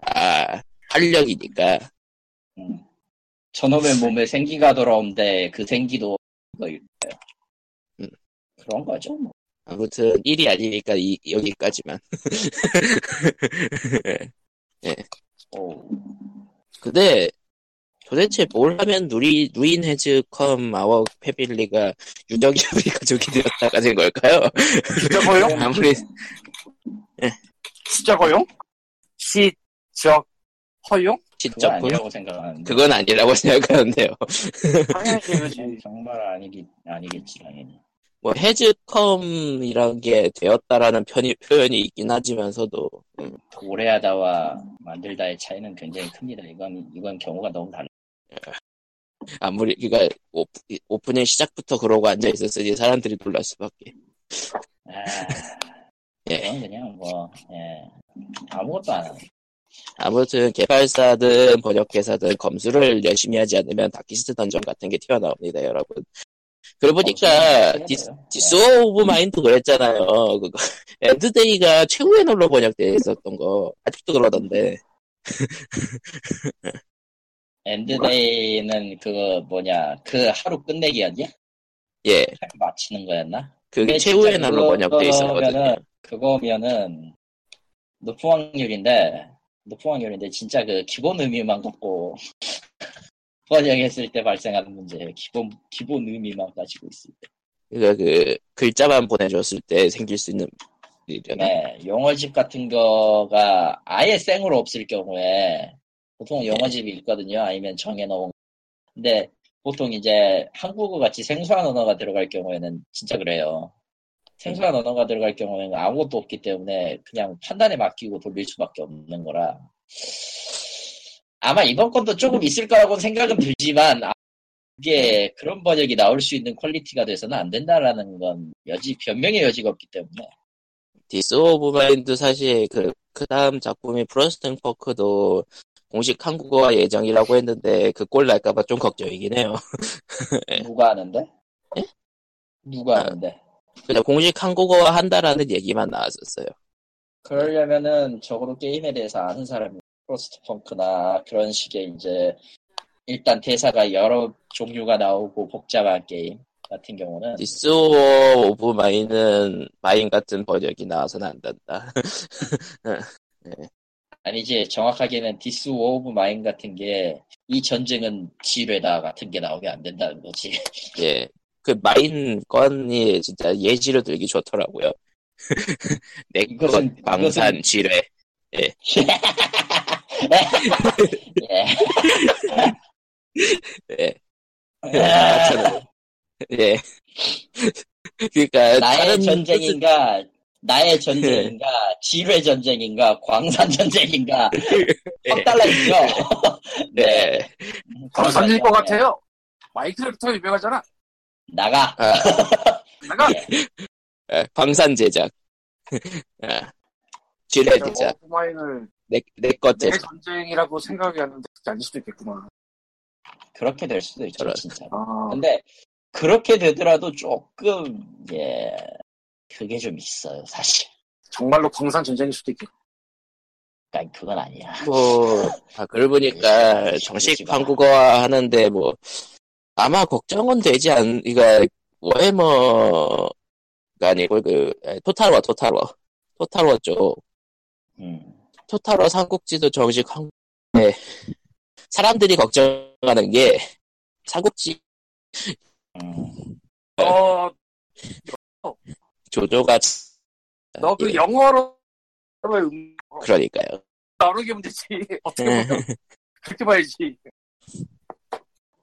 아, 활력이니까. 음. 저놈의 몸에 생기가 돌아오는데 그 생기도 그거일 거예요. 음. 그런 거죠. 뭐. 아무튼, 일이 아니니까 이, 여기까지만. 오. 근데 도대체 뭘 하면 누리, 누인 헤즈 컴 아워 패밀리가 우리 가족이 되었다가 된 걸까요? 거용? 아무리 숫자 거용? 시, 적, 허용? 시적 아니라고 생각하는데. 그건 아니라고 생각하는데요. 당연히 정말 아니기, 아니겠지, 당연히. 뭐 헤즈컴이란 게 되었다라는 편이, 표현이 있긴 하지만서도 음, 오래하다와 만들다의 차이는 굉장히 큽니다. 이건, 이건 경우가 너무 달라. 아무리 그니까 오프, 오프 닝 시작부터 그러고 앉아 있었으니 사람들이 놀랄 수밖에. 아, 예. 그냥 뭐, 예. 아무것도 안 하네. 아무튼 개발사든 번역회사든 검수를 열심히 하지 않으면 다키스트 던전 같은 게 튀어나옵니다, 여러분. 그러고 보니까 검수는 디스 워 오브 마인 그랬잖아요. 그거 end day가 최후의 날로 번역돼 있었던 거 아직도 그러던데. end day는 그거 뭐냐, 그 하루 끝내기였냐? 예, 마치는 거였나? 그게 최후의 날로 번역돼 있었거든요. 그거면은 높은 확률인데 높은 확률인데 진짜 그 기본 의미만 갖고 번역했을 때 발생하는 문제 기본 기본 의미만 가지고 있을 때 그러니까 그 글자만 보내줬을 때 생길 수 있는 일이잖아. 네, 용어집 같은 거가 아예 생으로 없을 경우에 보통 용어집이 있거든요. 아니면 정해놓은. 근데 보통 이제 한국어 같이 생소한 언어가 들어갈 경우에는 진짜 그래요. 생소한 언어가 들어갈 경우에는 아무것도 없기 때문에 그냥 판단에 맡기고 돌릴 수밖에 없는 거라. 아마 이번 건도 조금 있을 거라고 생각은 들지만 아, 이게 그런 번역이 나올 수 있는 퀄리티가 돼서는 안 된다라는 건 여지 변명의 여지가 없기 때문에 디스 워 오브 마인 사실 그, 그 다음 작품이 프로스트 펑크도 공식 한국어 예정이라고 했는데 그 꼴 날까봐 좀 걱정이긴 해요. 누가 하는데? 예? 누가 아. 하는데? 그냥 공식 한국어 한다라는 얘기만 나왔었어요. 그러려면은 적어도 게임에 대해서 아는 사람이 프로스트 펑크나 그런 식의 이제 일단 대사가 여러 종류가 나오고 복잡한 게임 같은 경우는 디스 오브 마인은 마인 같은 번역이 나와서는 안 된다. 아니지 정확하게는 디스 워 오브 마인 같은 게 이 전쟁은 지뢰다 같은 게 나오면 안 된다는 거지. 예. 그 mine 건이 진짜 예제로 들기 좋더라고요. 내것 방산 이것은- 지뢰. 예. 예. 마찬가지로. 예. 그러니까 나의 다른 전쟁인가 나의 전쟁인가 지뢰 전쟁인가 광산 전쟁인가 예. 확 달라지죠. 네. 광산일 것 같아요. 마이크로부터 유명하잖아. 나가. 아, 내가 예, 방산 제작. 아, 지뢰 제작. 오마인을 내 내것 내 제작. 전쟁이라고 생각이 하는데 아닐 수도 있겠구나. 그렇게 될 수도 있죠, 저런. 진짜. 아, 근데 그렇게 되더라도 조금 예 그게 좀 있어요, 사실. 정말로 광산 전쟁일 수도 있겠고. 그러니까 그건 아니야. 뭐, 아, 그걸 보니까 정식 한국어 하는데 뭐, 아마 걱정은 되지 않, 이거, 워해머가 아니고, 그, 에, 토탈워, 토탈워. 토탈워 쪽. 음. 토탈워 삼국지도 정식 한국, 네. 사람들이 걱정하는 게, 삼국지 음. 어, 조조가, 너그 예, 영어로 음, 그러니까요. 나누게 되지. 어떻게 네. 보면 그렇게 봐야지.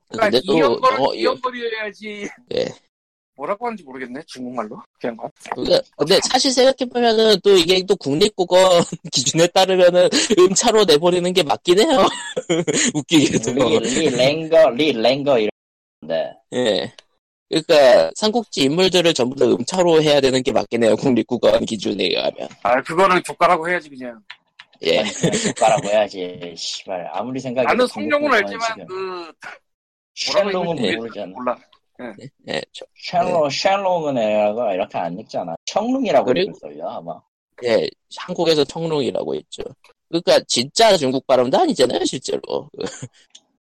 그러니까 근데 또, 이연거를 영어, 이연거리 해야지. 예. 뭐라고 하는지 모르겠네. 중국말로. 그냥 말. 근데, 근데 사실 생각해보면은 또 이게 또 국립국어 기준에 따르면은 음차로 내버리는 게 맞긴 해요. 웃기게도. 리, 리 랭거, 리 랭거 이런데 예. 그러니까 삼국지 인물들을 전부 다 음차로 해야 되는 게 맞긴 해요. 국립국어 기준에 의하면. 아 그거는 조카라고 해야지 그냥. 예. 국가라고 해야지. 씨발 아무리 생각해도 나는 국립국어는 알지만 지금 그 읽는지 모르잖아. 몰라. 예. 저- 샬롱, 샬롱은 애가 이렇게 안 읽잖아. 청룡이라고 그리고- 읽을걸요 아마. 예. 한국에서 청룡이라고 했죠. 그러니까 진짜 중국 발음도 아니잖아요, 실제로.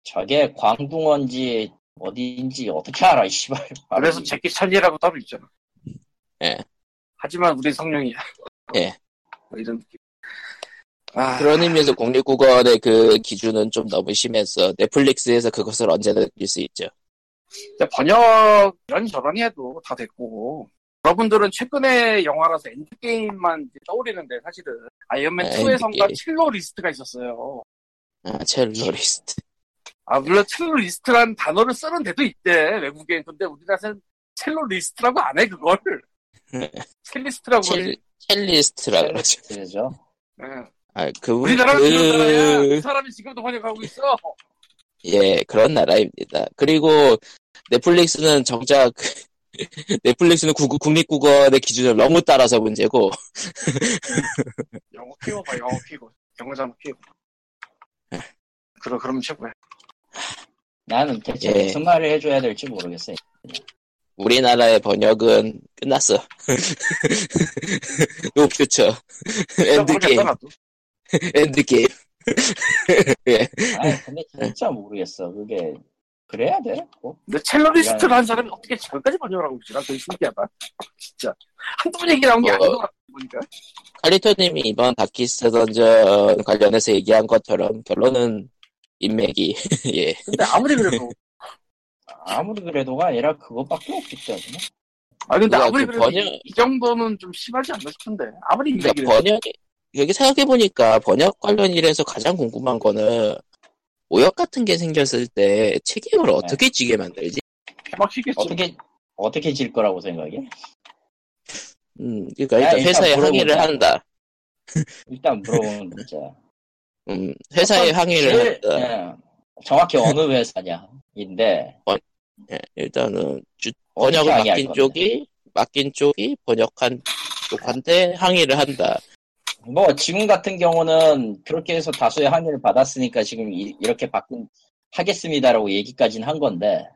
저게 광둥어인지 어디인지 어떻게 알아, 이 씨발. 그래서 발음이. 제키 찬이라고 따로 있잖아. 예. 하지만 우리 성령이야. 예. 뭐 이런 느낌. 아, 그런 의미에서 국립국어의 그 기준은 좀 너무 심해서 넷플릭스에서 그것을 언제나 느낄 수 있죠. 번역 이런 저런 해도 다 됐고 여러분들은 최근에 영화라서 엔드게임만 떠오르는데 사실은 아이언맨 아, 2에선가 엔드게임. 첼로 리스트가 있었어요. 아, 첼로 리스트. 아 물론 첼로 리스트란 단어를 쓰는 데도 있대 외국엔 근데 우리나라는 첼로 리스트라고 안 해 그걸 첼리스트라고 첼, 그러지. 첼리스트라 그러죠. 그죠? 예. 아, 그, 우리나라는 그런 나라야 그, 그 사람이 지금도 번역하고 있어 예, 그런 나라입니다. 그리고 넷플릭스는 정작 넷플릭스는 국, 국립국어의 기준을 너무 따라서 문제고 영어 키워봐 영어 키고 영어 자막 키고 그러, 그러면 최고야 나는 대체 예. 무슨 말을 해줘야 될지 모르겠어요. 우리나라의 번역은 끝났어. No future. Endgame. Endgame. 예. 아 근데 진짜 모르겠어. 그게 그래야 돼. 뭐. 근데 첼로리스트를 한 사람이 어떻게 저기까지 번역을 하고 있지? 난 되게 신기하다. 진짜. 한두 번 얘기 나온 게 어. 아닌 것 같아, 보니까. 칼리토님이 이번 다키스 던전 관련해서 얘기한 것처럼 결론은 인맥이 예 근데 아무리 그래도. 아무리 그래도가 아니라 그것밖에 없기 때문에. 아, 근데 그러니까 아무리 그 그래도 번역- 이, 이 정도는 좀 심하지 않나 싶은데. 아무리 그러니까 인맥이 번역이 여기 생각해 보니까 번역 관련 일에서 가장 궁금한 거는 오역 같은 게 생겼을 때 책임을 어떻게 지게 만들지? 어떻게 어떻게 질 거라고 생각해? 음, 그러니까 야, 일단 일단 회사에 항의를 물어보자. 한다. 일단 물어보면 되자. 음, 회사에 항의를 제일, 한다. 예, 정확히 어느 회사냐인데 예, 일단은 주- 번역을 맡긴? 쪽이 맡긴 쪽이 번역한 쪽한테 항의를 한다. 뭐 지금 같은 경우는 그렇게 해서 다수의 항의를 받았으니까 지금 이, 렇게 바꾼 하겠습니다라고 얘기까지는 한 건데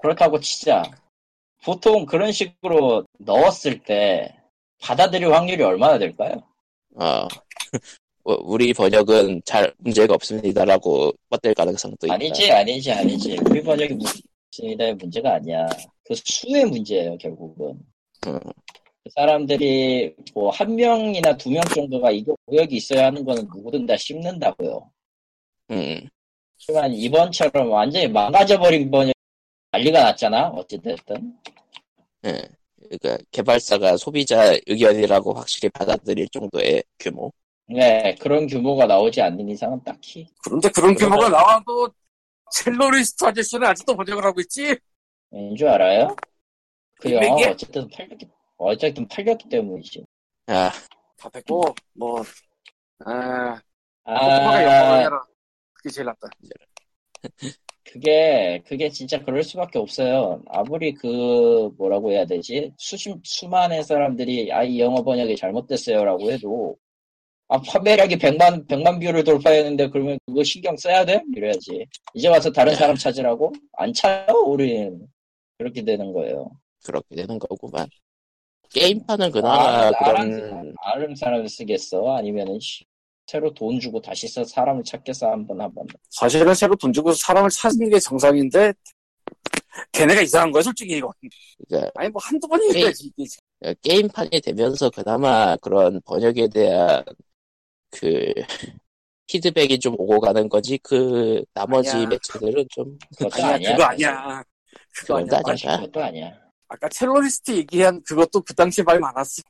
그렇다고 치자 보통 그런 식으로 넣었을 때 받아들일 확률이 얼마나 될까요? 어, 어, 우리 번역은 잘 문제가 없습니다라고 뻗댈 가능성도 있다. 아니지 아니지 아니지 우리 번역이 문제의 문제가 아니야 그 수의 문제예요 결국은 음. 그 사람들이 뭐 한 명이나 두 명 정도가 이거 고역이 있어야 하는 거는 누구든 다 씹는다고요 음, 하지만 이번처럼 완전히 망가져버린 번역 난리가 났잖아 어쨌든 예. 그러니까 개발사가 소비자 의견이라고 확실히 받아들일 정도의 규모. 네 그런 규모가 나오지 않는 이상은 딱히 그런데 그런 규모가 나와도 첼로리스트 아저씨는 아직도 번역을 하고 있지? 인줄 알아요? 그? 영화가 어쨌든 팔렸기 어쨌든 팔렸기 때문이지 아, 다 됐고, 뭐, 아, 아 아니라 그게 제일 낫다. 그게 그게 진짜 그럴 수밖에 없어요. 아무리 그 뭐라고 해야 되지 수십 수만의 사람들이 아 이 영어 번역이 잘못됐어요 라고 해도 아 판매량이 100만 100만 뷰를 돌파했는데 그러면 그거 신경 써야 돼? 이래야지. 이제 와서 다른 사람 찾으라고 안 차요 우린 그렇게 되는 거예요. 그렇게 되는 거구만. 게임판은 그나마 아, 그런, 아는 사람을 쓰겠어? 아니면은 씨, 새로 돈 주고 다시 써 사람을 찾겠어 한번 한번. 사실은 새로 돈 주고 사람을 찾는 게 정상인데, 걔네가 이상한 거야, 솔직히 이거. 그러니까 아니, 뭐, 한두 번 얘기해야지, 이게. 게임판이 되면서 그나마 그런 번역에 대한 그 피드백이 좀 오고 가는 거지 그 나머지 아니야. 매체들은 좀 그것도 아니야. 그거. 아니야. 그거. 아니야. 그것도 아니야. 아까 첼로리스트 얘기한 그것도 그 당시에 말 많았어.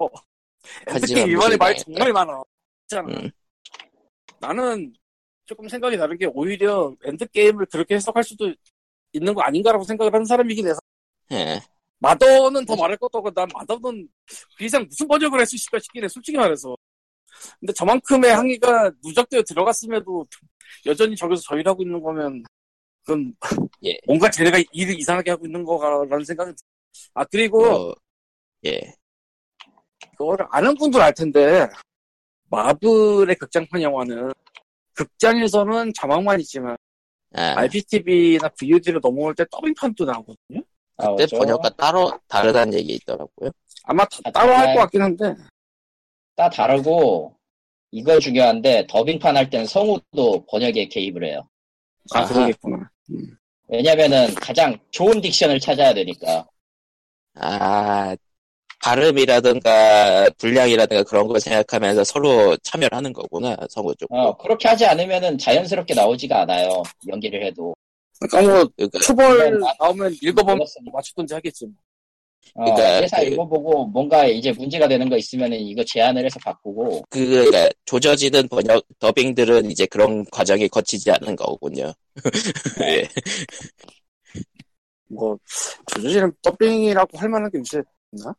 특히 이번에 말. 정말 많아. 있잖아. 음. 나는 조금 생각이 다른 게 오히려 엔드게임을 그렇게 해석할 수도 있는 거 아닌가라고 생각을 하는 사람이긴 해서 예. 마더는 더 말할 것도 없고 난 마더는 그 이상 무슨 번역을 했을까 싶긴 해 솔직히 말해서 근데 저만큼의 항의가 누적되어 들어갔음에도 여전히 저기서 저일 하고 있는 거면 그건 예. 뭔가 쟤네가 일을 이상하게 하고 있는 거라는 생각이 들- 아 그리고 뭐, 예. 그거를 아는 분들 알 텐데 마블의 극장판 영화는 극장에서는 자막만 있지만 아, IPTV나 VOD로 넘어올 때 더빙판도 나오거든요. 아, 그때 어쩌- 번역과 따로 다르다는 얘기 있더라고요. 아마 다- 아, 따로 할 네. 것 같긴 한데 다 다르고 이거 중요한데 더빙판 할 땐 성우도 번역에 개입을 해요. 아 아하. 그러겠구나. 왜냐면은 가장 좋은 딕션을 찾아야 되니까. 아, 발음이라든가 분량이라든가 그런 걸 생각하면서 서로 참여를 하는 거구나, 성우 쪽도. 어, 그렇게 하지 않으면은 자연스럽게 나오지가 않아요. 연기를 해도. 그러니까 뭐 그러니까, 초벌 네, 나오면 읽어보면. 맞추든지 하겠지. 뭐. 어, 그러니까 회사 그- 읽어보고 뭔가 이제 문제가 되는 거 있으면은 이거 제안을 해서 바꾸고. 그, 그러니까 조져지는 번역, 더빙들은 이제 그런 과정이 거치지 않는 거군요. 예. 뭐 조조지는 더빙이라고 할 만한 게 요새 있나?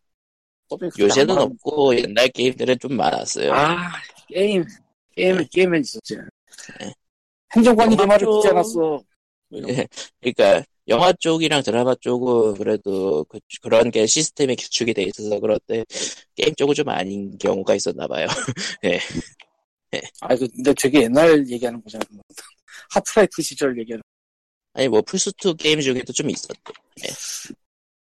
더빙 요새는 없고 옛날 게임들은 좀 많았어요. 아 게임 게임은 게임은 있었지. 네. 행정관이 내 말을 쪽- 듣지 않았어. 예. 그러니까 영화 쪽이랑 드라마 쪽은 그래도 그, 그런 게 시스템이 구축이 돼 있어서 그런데 게임 쪽은 좀 아닌 경우가 있었나 봐요. 아, 이거 근데 되게 옛날 얘기하는 거잖아. 하프라이프 시절 얘기하는 아니 뭐 플스2 게임 중에도 좀 있었대.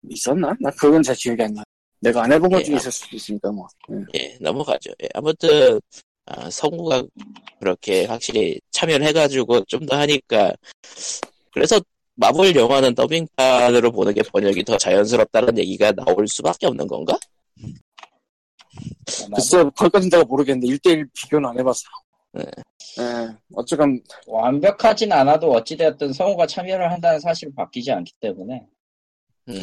있었나? 나 그건 잘 기억이 안 나. 내가 안 해본 것 예, 중에 아. 있을 수도 있으니까 뭐. 예. 예, 넘어가죠. 예, 아무튼 아, 성우가 그렇게 확실히 참여를 해가지고 좀 더 하니까 그래서 마블 영화는 더빙판으로 보는 게 번역이 더 자연스럽다는 얘기가 나올 수밖에 없는 건가? 글쎄, 거기까지는 내가 모르겠는데, 1대1 비교는 안 해봤어. 네. 예, 어쨌건, 완벽하진 않아도 어찌되었든 성우가 참여를 한다는 사실은 바뀌지 않기 때문에 음,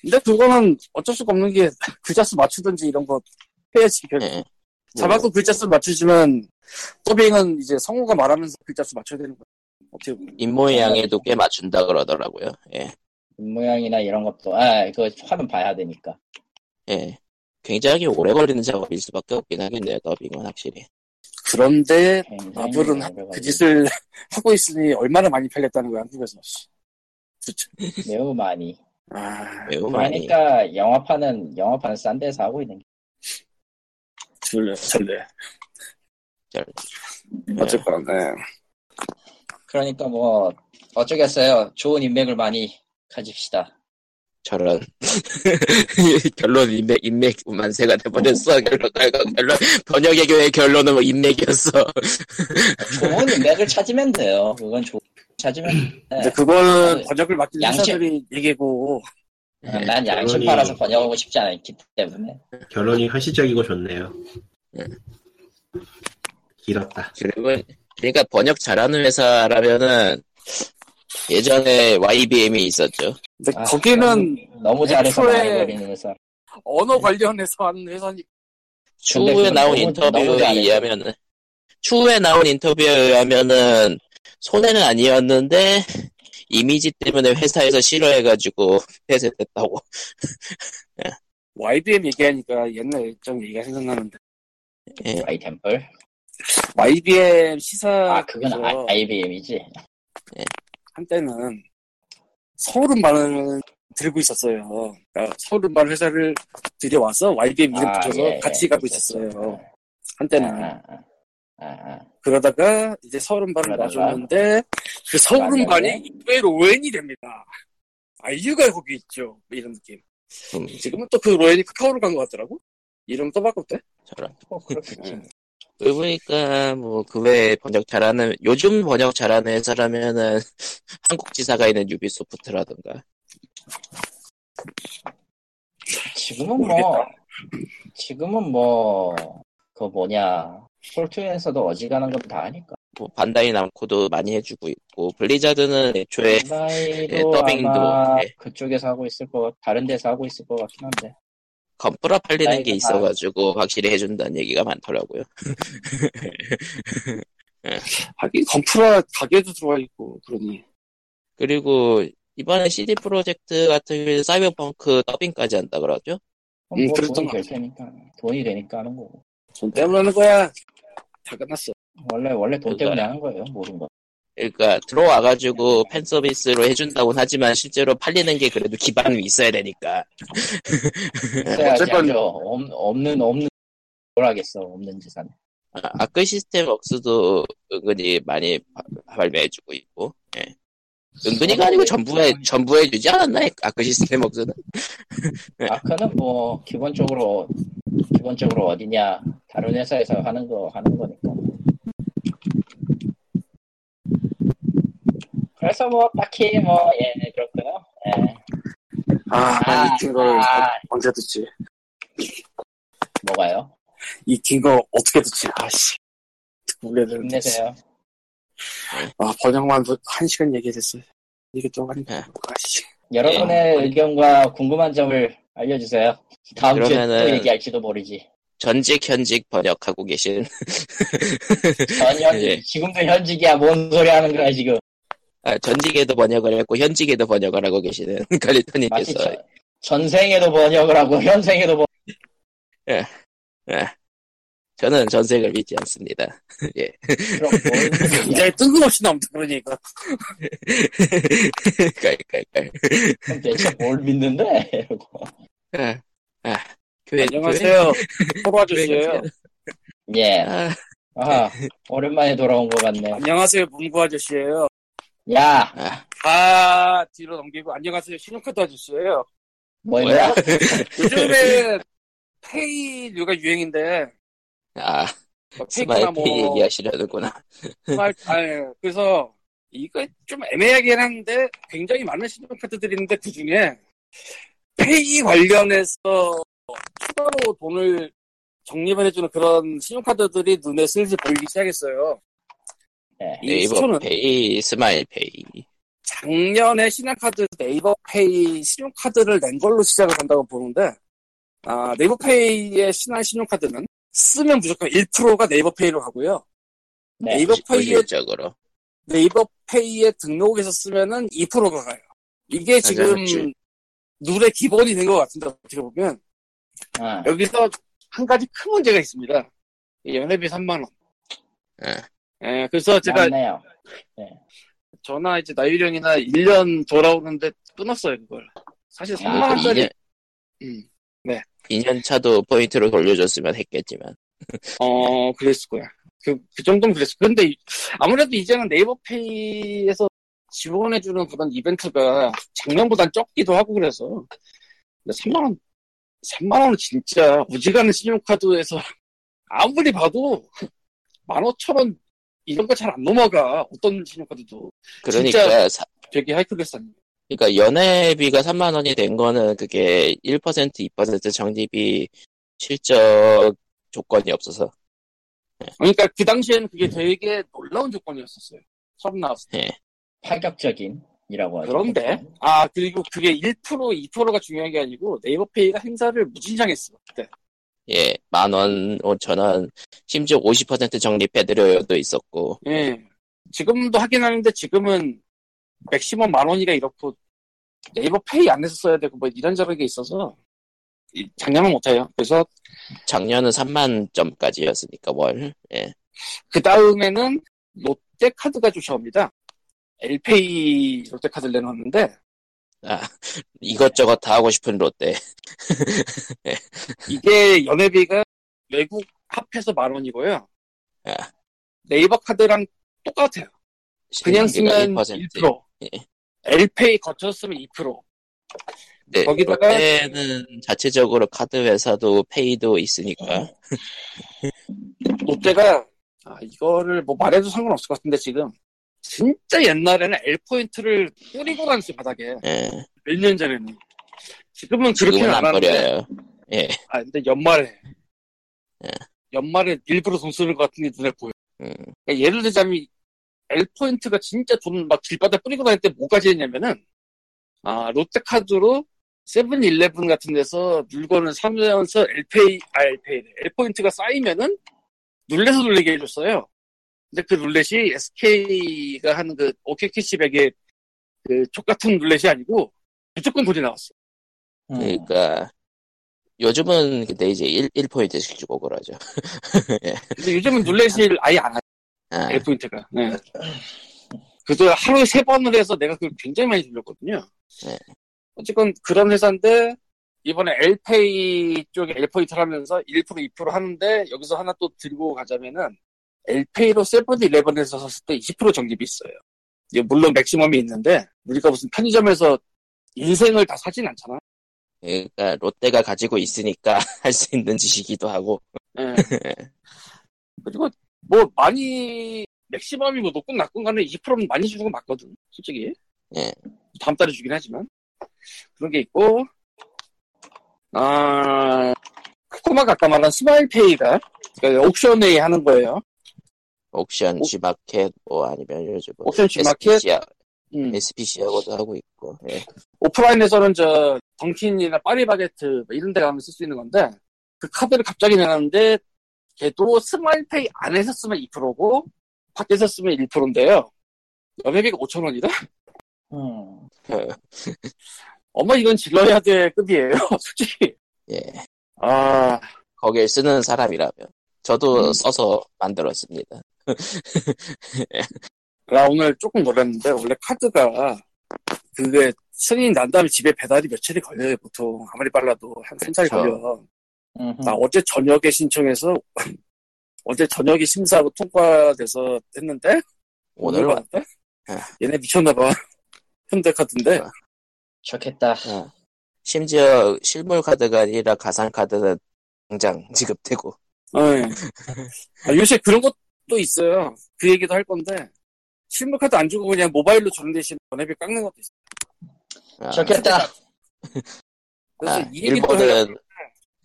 근데 그거는 어쩔 수가 없는 게, 글자 수 맞추든지 이런 거 해야지. 결국. 예. 자막도 글자 수 맞추지만, 더빙은 이제 성우가 말하면서 글자 수 맞춰야 되는 거야. 어떻게 보면. 입모양에도 꽤 맞춘다 그러더라고요. 예, 모양이나 이런 것도 아 그거 화면 봐야 되니까 예. 굉장히 오래 걸리는 작업일 수밖에 없긴 하겠네요. 더빙은 확실히. 그런데, 굉장히 마블은 오래 그 걸리고 짓을 하고 있으니 얼마나 많이 팔렸다는 거야, 한국에서. 씨. 그쵸. 매우 많이 아, 매우 많이. 그러니까 영화판은 영화판은 싼 데서 하고 있는 게 둘레, 절레. 절- 어쨌건, 네. 그러니까 뭐 어쩌겠어요 좋은 인맥을 많이 가집시다 저런 결론 인맥 인맥 만세가 돼버렸어 결론 결론 결론 번역의 교회 결론은 뭐 인맥이었어 좋은 인맥을 찾으면 돼요 그건 좋은 찾으면 돼. 근데 그거는 네. 번역을 맡긴 양심. 회사들이 얘기고, 어, 난 양심 결론이- 팔아서 번역하고 싶지 않기 때문에 결론이 현실적이고 좋네요. 네. 길었다. 그리고 그러니까 번역 잘하는 회사라면은 예전에 YBM이 있었죠. 근데 아, 거기는 너무, 잘해서 애초에- 많이 버리는 회사. 언어 관련해서 하는 회사니 추후에 나온 너무- 인터뷰에. 의하면은 추후에 나온 인터뷰에 의하면은 손해는 아니었는데 이미지 때문에 회사에서 싫어해가지고 폐쇄됐다고. YBM 얘기하니까 옛날 일정 얘기가 생각나는데. 아이템플 YBM 시사 아 그건 아, IBM이지 한때는 서울음반을 들고 있었어요. 그러니까 서울음반 회사를 들여와서 YBM 이름 아, 붙여서 예, 예. 같이 가고 그랬었어. 있었어요. 아, 한때는 아, 아, 아, 아. 그러다가 이제 서울음반을 놔줬는데 그 서울음반이. 이외로 로엔이 됩니다. 아이유가 거기 있죠. 뭐 이런 느낌. 음, 지금은 또 그 로엔이 카카오로 간 것 같더라고. 이름 또 바꿨대. 저런 뭐 그렇겠지 그러고 보니까 뭐 그 외에 번역 잘하는 요즘 번역 잘하는 회사라면은 한국 지사가 있는 유비소프트라든가 지금은 뭐. 지금은 뭐 그 뭐냐 폴트에서도 어지간한 건 다 하니까 뭐 반다이 남코도 많이 해주고 있고 블리자드는 애초에 예, 더빙도, 아마 예. 그쪽에서 하고 있을 거 다른 데서 하고 있을 것 같긴 한데 건프라 팔리는 게 있어가지고 확실히 해준다는 얘기가 많더라고요. 하긴 건프라 가게도 들어와 있고 그러니 그리고 이번에 CD 프로젝트 같은 경우에 사이버펑크 더빙까지 한다 그러죠? 그럼 뭐 그랬던 돈이 것 될. 테니까 돈이 되니까 하는 거고 돈 때문에 하는 거야. 다 끝났어. 원래 원래 돈 그거야. 때문에 하는 거예요 모든 거 그러니까 들어와 가지고 팬 서비스로 해준다고 하지만 실제로 팔리는 게 그래도 기반이 있어야 되니까. 어쨌건- 없- 없는 없는 뭘 하겠어 없는 재산. 아, 아크 시스템 억스도 은근히 많이 바- 발매해주고 있고 예. 은근히가 아니고 전부 해 전부 해 주지 않았나? 아크 시스템 억스는? 아크는 뭐 기본적으로 기본적으로 어디냐 다른 회사에서 하는 거 하는 거니까 그래서 뭐 딱히 뭐 예 그렇고요 예. 아, 아, 이긴 걸 아. 언제 듣지? 뭐가요 익힌 거 어떻게 듣지? 아씨. 듣고 그래야 되는데. 힘내세요 아, 번역만 한 시간 얘기했어요. 이게 또 하니까. 네. 아씨. 여러분의 의견과 궁금한 점을 알려주세요 다음 주에 또 그러면은- 얘기할지도 모르지 전직 현직 번역하고 계신 전현 예. 지금도 현직이야 뭔 소리 하는 거야 지금 아, 전직에도 번역을 했고 현직에도 번역을 하고 계시는 전, 전생에도 번역을 하고 현생에도 번 예. 저는 전생을 믿지 않습니다. 예. 굉장히 뜬금없이 나옵니다. 그러니까. 깔깔깔. 대체 뭘 믿는데 이러고 아, 아, 교회, 안녕하세요. 포로 교회, 아저씨예요. 교회. 예 아, 아 오랜만에 돌아온 것 같네 안녕하세요. 문구 아저씨예요. 야 아, 다 뒤로 넘기고 안녕하세요. 신용카드 아저씨예요. 뭐냐 요즘에 페이류가 유행인데 아, 뭐 페이코나 스마일 페이 뭐 얘기하시려는구나. 스마일 아 그래서 이거 좀 애매하긴 한데 굉장히 많은 신용카드들이 있는데 그 중에 페이 관련해서 추가로 돈을 적립을 해주는 그런 신용카드들이 눈에 슬슬 보이기 시작했어요. 네. 이 네이버 수초는 페이, 스마일 페이. 작년에 신한카드 네이버 페이 신용카드를 낸 걸로 시작을 한다고 보는데 아, 네이버 페이의 신한 신용카드는 쓰면 무조건 1%가 네이버 페이로 가고요. 네. 네이버 페이에 실질적으로. 네이버 페이에 등록해서 쓰면은 2%가 가요. 이게 지금. 룰의 기본이 된 것 같은데 어떻게 보면 아, 여기서 한 가지 큰 문제가 있습니다. 이 연회비 3만 원. 예. 예, 그래서 제가 맞네요. 전화 이제 나유령이나 1년 돌아오는데 끊었어요 그걸. 사실 3만 아, 원짜리 2년, 음. 2년 차도 포인트로 돌려줬으면 했겠지만. 어, 그랬을 거야. 그, 그 정도는 그랬을 거야. 근데 이- 아무래도 이제는 네이버 페이에서 지원해주는 그런 이벤트가 작년보단 적기도 하고 그래서. 근데 3만원, 3만원은 진짜 무지간한 신용카드에서 아무리 봐도 15,000원 이런 거 잘 안 넘어가. 어떤 신용카드도. 그러니까, 사- 되게 하이클래스한. 그러니까 연회비가 3만 원이 된 거는 그게 1% 2% 적립이 실적 조건이 없어서. 그러니까 그 당시에는 그게 되게 놀라운 조건이었었어요. 처음 나왔을 때. 예. 파격적인이라고 하죠. 그런데 아 그리고 그게 1% 2%가 중요한 게 아니고 네이버페이가 행사를 무진장했어 그때 예, 만 원, 오천 원, 심지어 50% 적립해드려요도 있었고, 예 지금도 하긴 하는데 지금은 맥시멈 만 원이가 이렇고 네이버 페이 안에서 써야 되고 뭐 이런저런 게 있어서 이- 작년은 못해요 그래서 작년은 3만 점까지였으니까 월. 예. 그 다음에는 롯데카드가 쫓아옵니다 L페이 롯데카드를 내놨는데 아, 이것저것 다 하고 싶은 롯데. 이게 연회비가 외국 합해서 만 원이고요 아. 네이버 카드랑 똑같아요 그냥 쓰면 1%. 1%. 예. 엘페이 쓰면 2%. 네, 거기다가- 롯데는 자체적으로 카드 회사도 페이도 있으니까. 롯데가 아, 이거를 뭐 말해도 상관없을 것 같은데 지금 진짜 옛날에는 L 포인트를 뿌리고 다녔어요 바닥에 예. 몇 년 전에는. 지금은 그렇게는 지금은 안안 하는데. 버려요. 예. 아 근데 연말에 예. 연말에 일부러 돈 쓰는 것 같은 게 눈에 보여. 음, 그러니까 예를 들자면 L 포인트가 진짜 돈 막 길바닥 뿌리고 다닐 때 뭐까지 했냐면은 아 롯데카드로 세븐일레븐 같은 데서 물건을 사면서 L페이 아 L페이 L 포인트가 쌓이면은 룰렛을 돌리게 해줬어요. 근데 그 룰렛이 SK가 하는 그 OK캐시백의 그 족같은 룰렛이 아니고 무조건 돈이 나왔어. 음. 그러니까, 요즘은 근데 이제 1, 1포인트씩 주고 그러죠. 근데 요즘은 룰렛을 아예 안 하죠. 아, L 포인트가. 네. 그래서 하루에 세 번을 해서 내가 그걸 굉장히 많이 돌렸거든요. 네. 어쨌건 그런 회사인데 이번에 엘페이 쪽에 엘포인트를 하면서 1% 2% 하는데 여기서 하나 또 들고 가자면은 엘페이로 세븐일레븐에서 샀을 때 20% 적립이 있어요. 물론 맥시멈이 있는데 우리가 무슨 편의점에서 인생을 다 사진 않잖아. 그러니까 롯데가 가지고 있으니까 할 수 있는 짓이기도 하고. 예. 그리고 뭐 많이 맥시멈이 뭐 높군 낮군 간에 20%는 많이 주는 건 맞거든 솔직히 예. 다음 달에 주긴 하지만 그런 게 있고 아 코코마가 아까 말한 스마일페이가 그러니까 옥션웨이 하는 거예요 옥션, 오- G마켓, 뭐 아니면 요즘 뭐 옥션 G마켓 SPC, 음. SPC하고도 하고 있고. 예. 오프라인에서는 저 던킨이나 파리바게트 뭐 이런 데 가면 쓸 수 있는 건데 그 카드를 갑자기 내놨는데 걔도 스마일페이 안에서 쓰면 2%고 밖에서 쓰면 1%인데요 연회비가 5천 원이다? 음. 어머 이건 질러야 될 급이에요 솔직히 예. 아 거길 쓰는 사람이라면. 저도 음. 써서 만들었습니다. 나 오늘 조금 놀랐는데 원래 카드가 그게 승인 난 다음에 집에 배달이 며칠이 걸려요 보통 아무리 빨라도 한한 달이 그쵸. 걸려 음. 나 어제 저녁에 신청해서 어제 저녁에 심사하고 통과돼서 했는데 오늘 오늘 왔, 받았다? 아. 얘네 미쳤나봐 현대카드인데 아. 좋겠다. 어. 심지어 실물 카드가 아니라 가상 카드는 당장 지급되고. 예. 아, 요새 그런 것 도 있어요. 그 얘기도 할 건데 실물 카드 안 주고 그냥 모바일로 주는 대신 전화비 깎는 것도 있어요. 아, 좋겠다. 그래서 아, 이 얘기도 일본은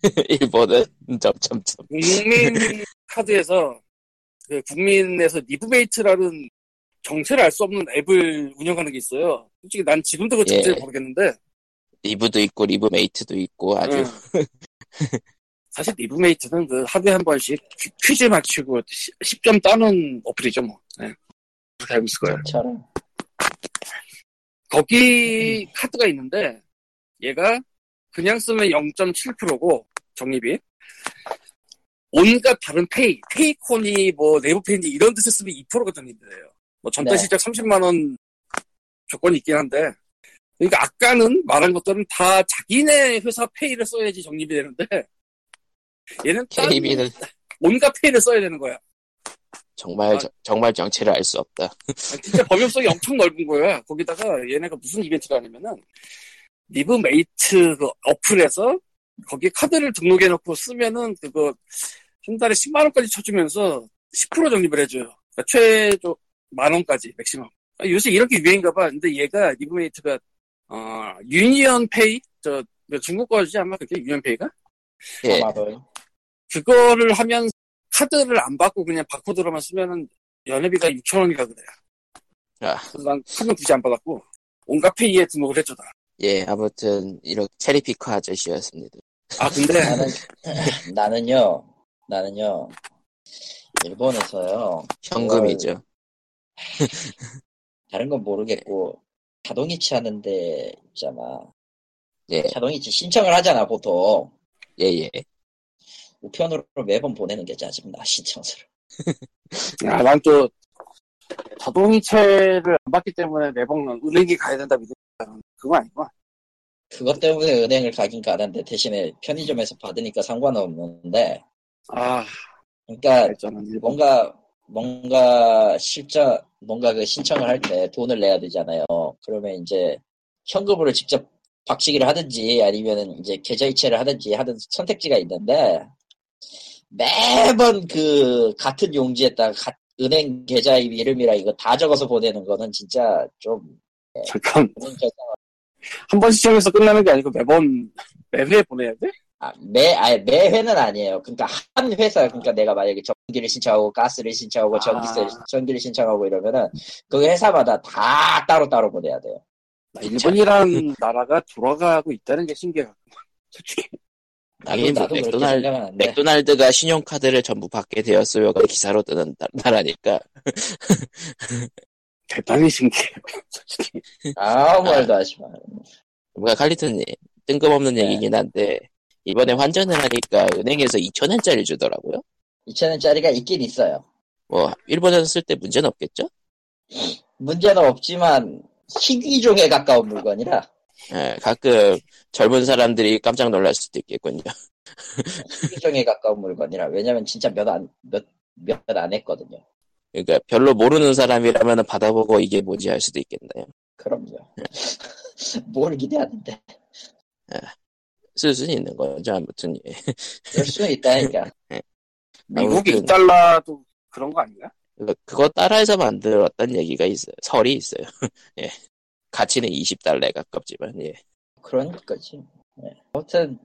일본은 점점점 국민 카드에서 그 국민에서 리브메이트라는 정체를 알 수 없는 앱을 운영하는 게 있어요. 솔직히 난 지금도 그 정체를 예. 모르겠는데 리브도 있고 리브메이트도 있고 아주 응. 사실 리브메이트는 그 하루에 한 번씩 퀴- 퀴즈 맞추고 10 점 따는 어플이죠 뭐. 네. 그렇게 알고 있을 거예요. 저런. 거기 카드가 있는데 얘가 그냥 쓰면 0.7%고 적립이 온갖 다른 페이, 페이콘이 뭐 네이버페이인지 이런 데서 쓰면 2%가 적립돼요. 뭐 전달 네. 실적 30만 원 조건이 있긴 한데 그러니까 아까는 말한 것들은 다 자기네 회사 페이를 써야지 적립이 되는데 얘는 딴 KB는 온갖 페이를 써야 되는 거야. 정말 아. 정- 정말 정체를 알 수 없다. 아, 진짜 범용성이 엄청 넓은 거야. 거기다가 얘네가 무슨 이벤트를 하냐면은 리브메이트 그 어플에서 거기 카드를 등록해놓고 쓰면은 그거 한 달에 10만 원까지 쳐주면서 10% 적립을 해줘요. 그러니까 최저 만 원까지 맥시멈. 아, 요새 이렇게 유행인가 봐. 근데 얘가 리브메이트가 어 유니언 페이 저 중국 거지 아마 그게 유니언 페이가 예. 아마도. 그거를 하면 카드를 안 받고 그냥 바코드로만 쓰면은 연회비가 6천 원이라 그래요. 아. 그래서 난 카드 굳이 안 받았고 온갖 페이에 등록을 했죠. 다. 예, 아무튼 이렇게 체리피커 아저씨였습니다. 아 근데 나는, 나는요, 나는요, 일본에서요, 현금이죠. 다른 건 모르겠고, 자동이체 하는데 있잖아. 예, 자동이체 신청을 하잖아, 보통. 예, 예. 우편으로 매번 보내는 게 짜증나, 신청서를. 아, 난또 자동이체를 안 받기 때문에 매번 은행에 가야 된다 믿는 그거 아니고 그것 때문에 은행을 가긴 가는데, 대신에 편의점에서 받으니까 상관은 없는데, 아 그러니까 뭔가 뭔가 실적 뭔가 그 신청을 할 때 돈을 내야 되잖아요. 그러면 이제 현금으로 직접 박치기를 하든지 아니면은 이제 계좌이체를 하든지 하는 선택지가 있는데 매번 그 같은 용지에다가 가- 은행 계좌 이름이랑 이거 다 적어서 보내는 거는 진짜 좀 잠깐 은행 계좌 한번 시청해서 끝나는 게 아니고 매번 매회 보내야 돼? 아, 매, 아니, 매회는 아니에요. 그러니까 한 회사, 그러니까 내가 만약에 전기를 신청하고 가스를 신청하고 전기세, 아. 전기를 신청하고 이러면은 그 회사마다 다 따로따로 보내야 돼요. 나 일본이란 나라가 돌아가고 있다는 게 신기해. 솔직히 나도 그렇게 맥도날, 생각하는데. 맥도날드가 신용카드를 전부 받게 되었으며가 기사로 뜨는 나- 나라니까. 대단히 신기해요. 솔직히 아무 말도 하지 마. 뭔가 칼리턴님, 뜬금없는 네. 얘기긴 한데, 이번에 환전을 하니까 은행에서 2,000원짜리 주더라고요. 2,000원짜리가 있긴 있어요. 뭐, 일본에서 쓸 때 문제는 없겠죠? 문제는 없지만 희귀종에 가까운 물건이라 예, 가끔 젊은 사람들이 깜짝 놀랄 수도 있겠군요. 희귀종에 가까운 물건이라 왜냐면 진짜 몇 안, 몇, 몇 안 했거든요. 그러니까 별로 모르는 사람이라면 받아보고 이게 뭐지 할 수도 있겠네요. 그럼요. 뭘 기대하는데. 쓸 수는 있는 거죠, 아무튼. 예. 그럴 수는 있다니까. 미국이 아무튼. 2달러도 그런 거 아닌가? 그거- 그거 따라해서 만들었던 얘기가 있어요. 설이 있어요. 예. 가치는 20달러에 가깝지만, 예. 그런 거지. 네. 아무튼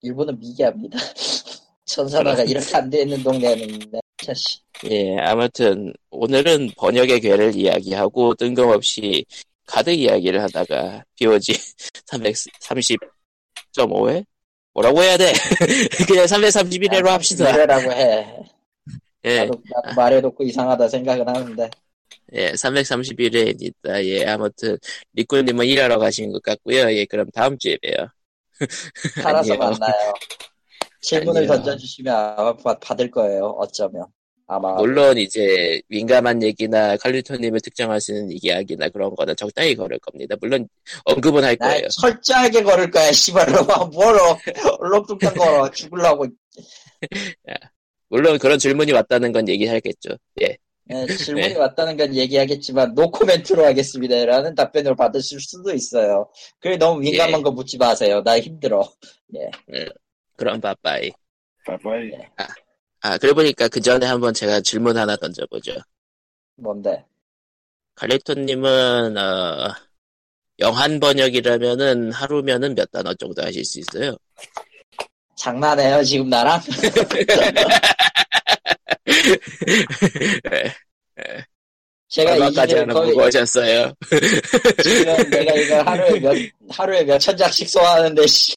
일본은 미개합니다. 천사나가 이렇게 안 돼 있는 동네는 자씨. 예, 아무튼, 오늘은 번역의 괴를 이야기하고, 뜬금없이 카드 이야기를 하다가, POG 330.5회? 뭐라고 해야 돼? 그냥 331회로 합시다. 이래라고 해. 예, 나도, 나도 말해놓고 이상하다 생각은 하는데. 예, 331회입니다. 예, 아무튼, 리꾸님은 일하러 가신 것 같고요. 예, 그럼 다음 주에 봬요. 살아서. 만나요. 질문을 아니요. 던져주시면 아마 받- 받을 거예요. 어쩌면. 아마. 물론 이제 민감한 얘기나 칼리토님을 특정할 수 있는 이야기나 그런 거는 적당히 걸을 겁니다. 물론 언급은 할나 거예요. 철저하게 걸을 거야, 씨발로. 뭘, 어- 얼렁뚱땅 걸어. 죽을라고. 물론 그런 질문이 왔다는 건 얘기하겠죠. 예. 예, 질문이 네. 왔다는 건 얘기하겠지만, 노코멘트로 하겠습니다. 라는 답변을 받으실 수도 있어요. 그래, 너무 민감한 예. 거 묻지 마세요. 나 힘들어. 그럼 바빠이. 바이바이. 아, 그래 보니까 그 전에 한번 제가 질문 하나 던져보죠. 뭔데? 갈리토님은, 어, 영한 번역이라면은 하루면은 몇 단어 정도 하실 수 있어요? 장난해요 지금 나랑? 제가 이 얼마까지 집에 하는 거의 무거우셨어요? 지금 내가 이거 하루에 몇 하루에 몇천 장씩 소화하는데 씨.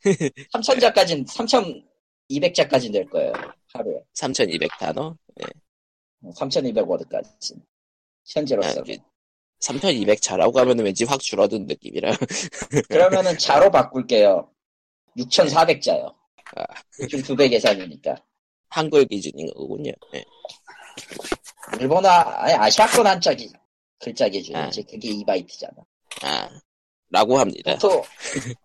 3천 장까지는 3,200자까지 될 거예요 하루에 3200 단어? 3,200 워드까지 아, 현재로서 3200 자라고 하면 왠지 확 줄어든 느낌이라. 그러면은 자로 바꿀게요 6,400자요 아. 대충 두 배 계산이니까 한글 기준인 거군요. 예. 일본어 아니 아시아권 한자 기, 글자 기준이지 아. 그게 2바이트잖아 아, 라고 합니다. 보통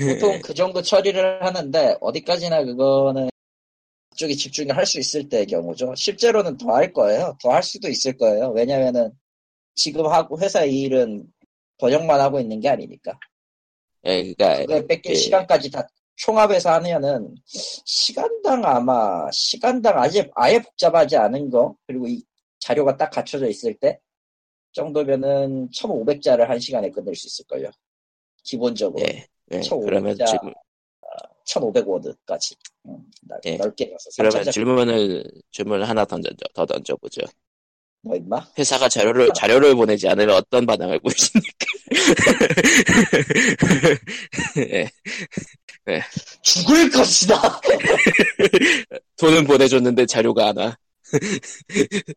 보통 그 정도 처리를 하는데 어디까지나 그거는 그쪽이 집중을 할 수 있을 때의 경우죠. 실제로는 더 할 거예요. 더 할 수도 있을 거예요. 왜냐면은 지금 하고 회사 일은 번역만 하고 있는 게 아니니까. 예, 그니까, 그걸 뺏길 예. 시간까지 다 총합해서 하면은 시간당 아마 시간당 아예 아예 복잡하지 않은 거 그리고 이 자료가 딱 갖춰져 있을 때 정도면은 1,500자를 한 시간에 끝낼 수 있을 걸요. 기본적으로. 예, 예. 1500 그러면 자, 지금, 1,500워드 까지. 예. 넓게 가서. 그러면 3,000자. 질문을, 질문을 하나 던져, 더 던져보죠. 뭐, 임마? 회사가 자료를, 자료를 보내지 않으면 어떤 반응을 보이십니까? 예. 죽을 것이다! 돈은 보내줬는데 자료가 안 와.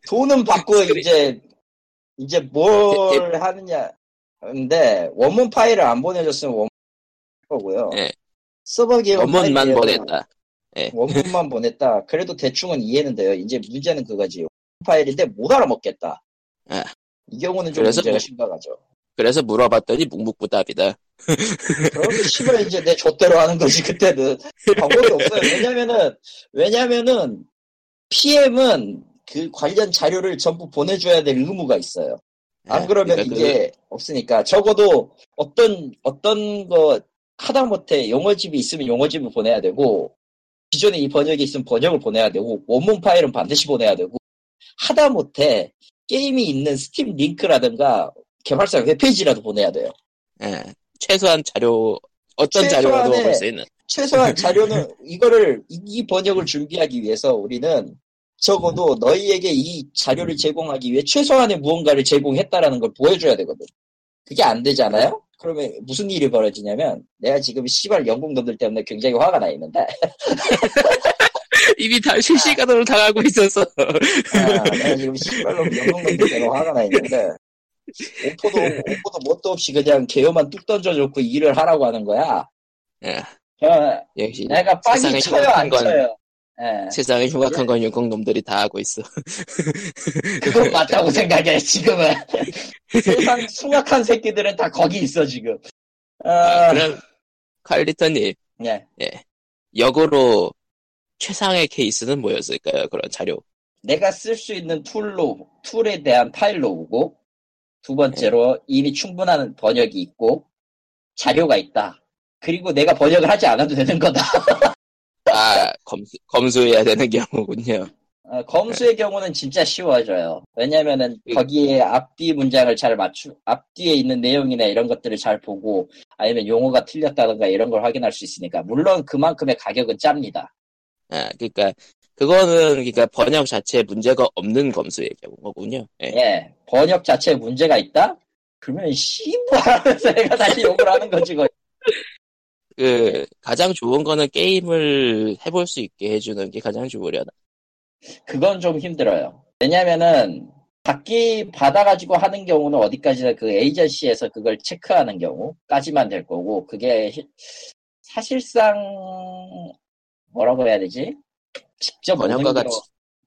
돈은 받고 이제, 이제 뭘 하느냐. 근데, 원문 파일을 안 보내줬으면 원문 거고요. 예. 서버 기업 원문만 보냈다. 원문만 보냈다. 그래도 대충은 이해는 돼요. 이제 문제는 그거지. 원문 파일인데 못 알아먹겠다. 아. 이 경우는 좀 그래서 문제가 뭐- 심각하죠. 그래서 물어봤더니 묵묵부답이다. 그러면 씨발 이제 내 좆대로 하는 거지 그때는 방법이 없어요. 왜냐면은 왜냐면은 PM은 그 관련 자료를 전부 보내줘야 될 의무가 있어요. 안 예, 그러면 그러니까 이게 없으니까 적어도 어떤 어떤 거 하다못해 용어집이 있으면 용어집을 보내야 되고 기존에 이 번역이 있으면 번역을 보내야 되고 원문 파일은 반드시 보내야 되고 하다못해 게임이 있는 스팀 링크라든가 개발사 웹페이지라도 보내야 돼요. 그, 예, 최소한 자료, 어떤 자료라도 볼 수 있는. 최소한 자료는 이거를 이, 이 번역을 준비하기 위해서 우리는 적어도 너희에게 이 자료를 제공하기 위해 최소한의 무언가를 제공했다라는 걸 보여줘야 되거든. 그게 안 되잖아요? 그러면 무슨 일이 벌어지냐면 내가 지금 시발 영국 놈들 때문에 굉장히 화가 나 있는데 이미 다 실시간으로 당하고 있어서. 아, 내가 지금 시발 놈 영국 놈들 때문에 화가 나 있는데 오포도 오포도 뭣도 없이 그냥 개요만 뚝 던져줬고 일을 하라고 하는 거야. 예, 어, 역시 내가 세상에 쳐요 흉악한 안 건- 쳐요. 예. 세상에 흉악한 건 영국 놈들이 다 하고 있어. 그건 맞다고 생각해, 지금은. 세상 숭악한 새끼들은 다 거기 있어, 지금. 아, 그럼 칼리터님 예. 역으로 최상의 케이스는 뭐였을까요? 그런 자료. 내가 쓸 수 있는 tool로, tool에 대한 파일로 오고, 두 번째로 이미 충분한 번역이 있고, 자료가 있다. 그리고 내가 번역을 하지 않아도 되는 거다. 아 검수 검수해야 되는 경우군요. 어, 검수의 경우는 진짜 쉬워져요. 왜냐면은 그- 거기에 앞뒤 문장을 잘 맞추, 앞뒤에 있는 내용이나 이런 것들을 잘 보고, 아니면 용어가 틀렸다든가 이런 걸 확인할 수 있으니까. 물론 그만큼의 가격은 짭니다. 아 그러니까 그거는 그러니까 번역 자체에 문제가 없는 검수의 경우군요. 예. 예, 번역 자체에 문제가 있다? 그러면 씨발 하면서 내가 다시 욕을 하는 거지 거의. 그 가장 좋은 거는 게임을 해볼 수 있게 해주는 게 가장 좋으려나. 그건 좀 힘들어요. 왜냐면은 받기 받아가지고 하는 경우는 어디까지나 그 에이전시에서 그걸 체크하는 경우까지만 될 거고 그게 히- 사실상 뭐라고 해야 되지? 직접 번역가가 경우,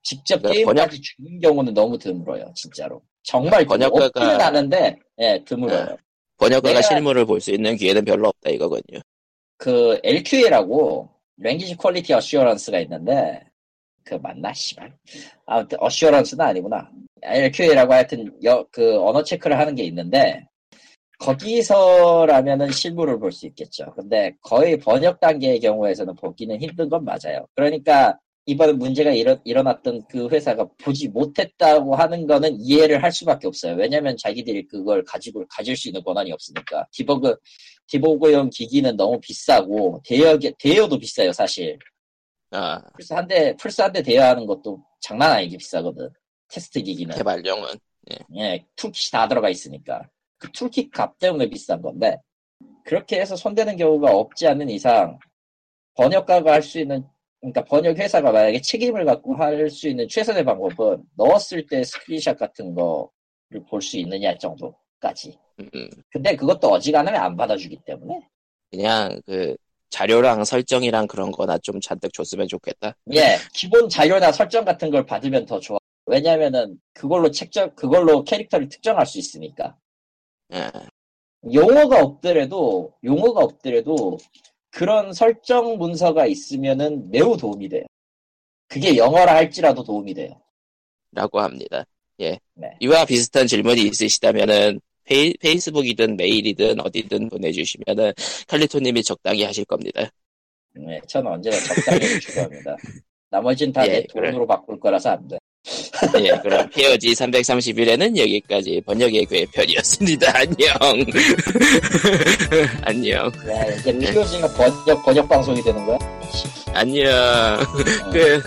지- 직접 그러니까 게임까지 주는 경우는 너무 드물어요, 진짜로. 정말 번역가가- 없기는 하는데, 예, 드물어요. 아. 번역가가 내가- 실물을 볼 수 있는 기회는 별로 없다 이거군요. 그 LQA라고 language quality assurance가 있는데 그 맞나 씨발 아무튼 assurance는 아니구나 LQA라고 하여튼 여, 그 언어 체크를 하는 게 있는데 거기서라면은 실물을 볼 수 있겠죠 근데 거의 번역 단계의 경우에서는 보기는 힘든 건 맞아요 그러니까 이번에 문제가 일어, 일어났던 그 회사가 보지 못했다고 하는 거는 이해를 할 수밖에 없어요. 왜냐면 자기들이 그걸 가지고 가질 수 있는 권한이 없으니까. 디버그 디버그용 기기는 너무 비싸고 대여 대여도 비싸요 사실. 아, 플스 한 대 플스 한 대 대여하는 것도 장난 아니게 비싸거든. 테스트 기기는. 개발용은. 예, toolkit이 다 들어가 있으니까. 그 toolkit 값 때문에 비싼 건데, 그렇게 해서 손대는 경우가 없지 않는 이상, 번역가가 할 수 있는, 그러니까 번역 회사가 만약에 책임을 갖고 할 수 있는 최선의 방법은 넣었을 때 스크린샷 같은 거를 볼 수 있느냐 정도까지. 음, 근데 그것도 어지간하면 안 받아주기 때문에. 그냥 그 자료랑 설정이랑 그런 거나 좀 잔뜩 줬으면 좋겠다. 예, 기본 자료나 설정 같은 걸 받으면 더 좋아. 왜냐면은 그걸로 책정, 그걸로 캐릭터를 특정할 수 있으니까. 예. 용어가 없더라도 용어가 없더라도 그런 설정 문서가 있으면은 매우 도움이 돼요. 그게 영어라 할지라도 도움이 돼요. 라고 합니다. 예. 네. 이와 비슷한 질문이 있으시다면은 페이, 페이스북이든 메일이든 어디든 보내주시면은 칼리토님이 적당히 하실 겁니다. 네, 저는 언제나 적당히 추구합니다. 나머지는 다내 예, 그래. 돈으로 바꿀 거라서 안 돼. 예, 그럼 POG 331회는 여기까지 번역의 괴 편이었습니다. 안녕. 안녕. 네, 이제 POG가 번역 번역 방송이 되는 거야? 안녕. 어. 끝.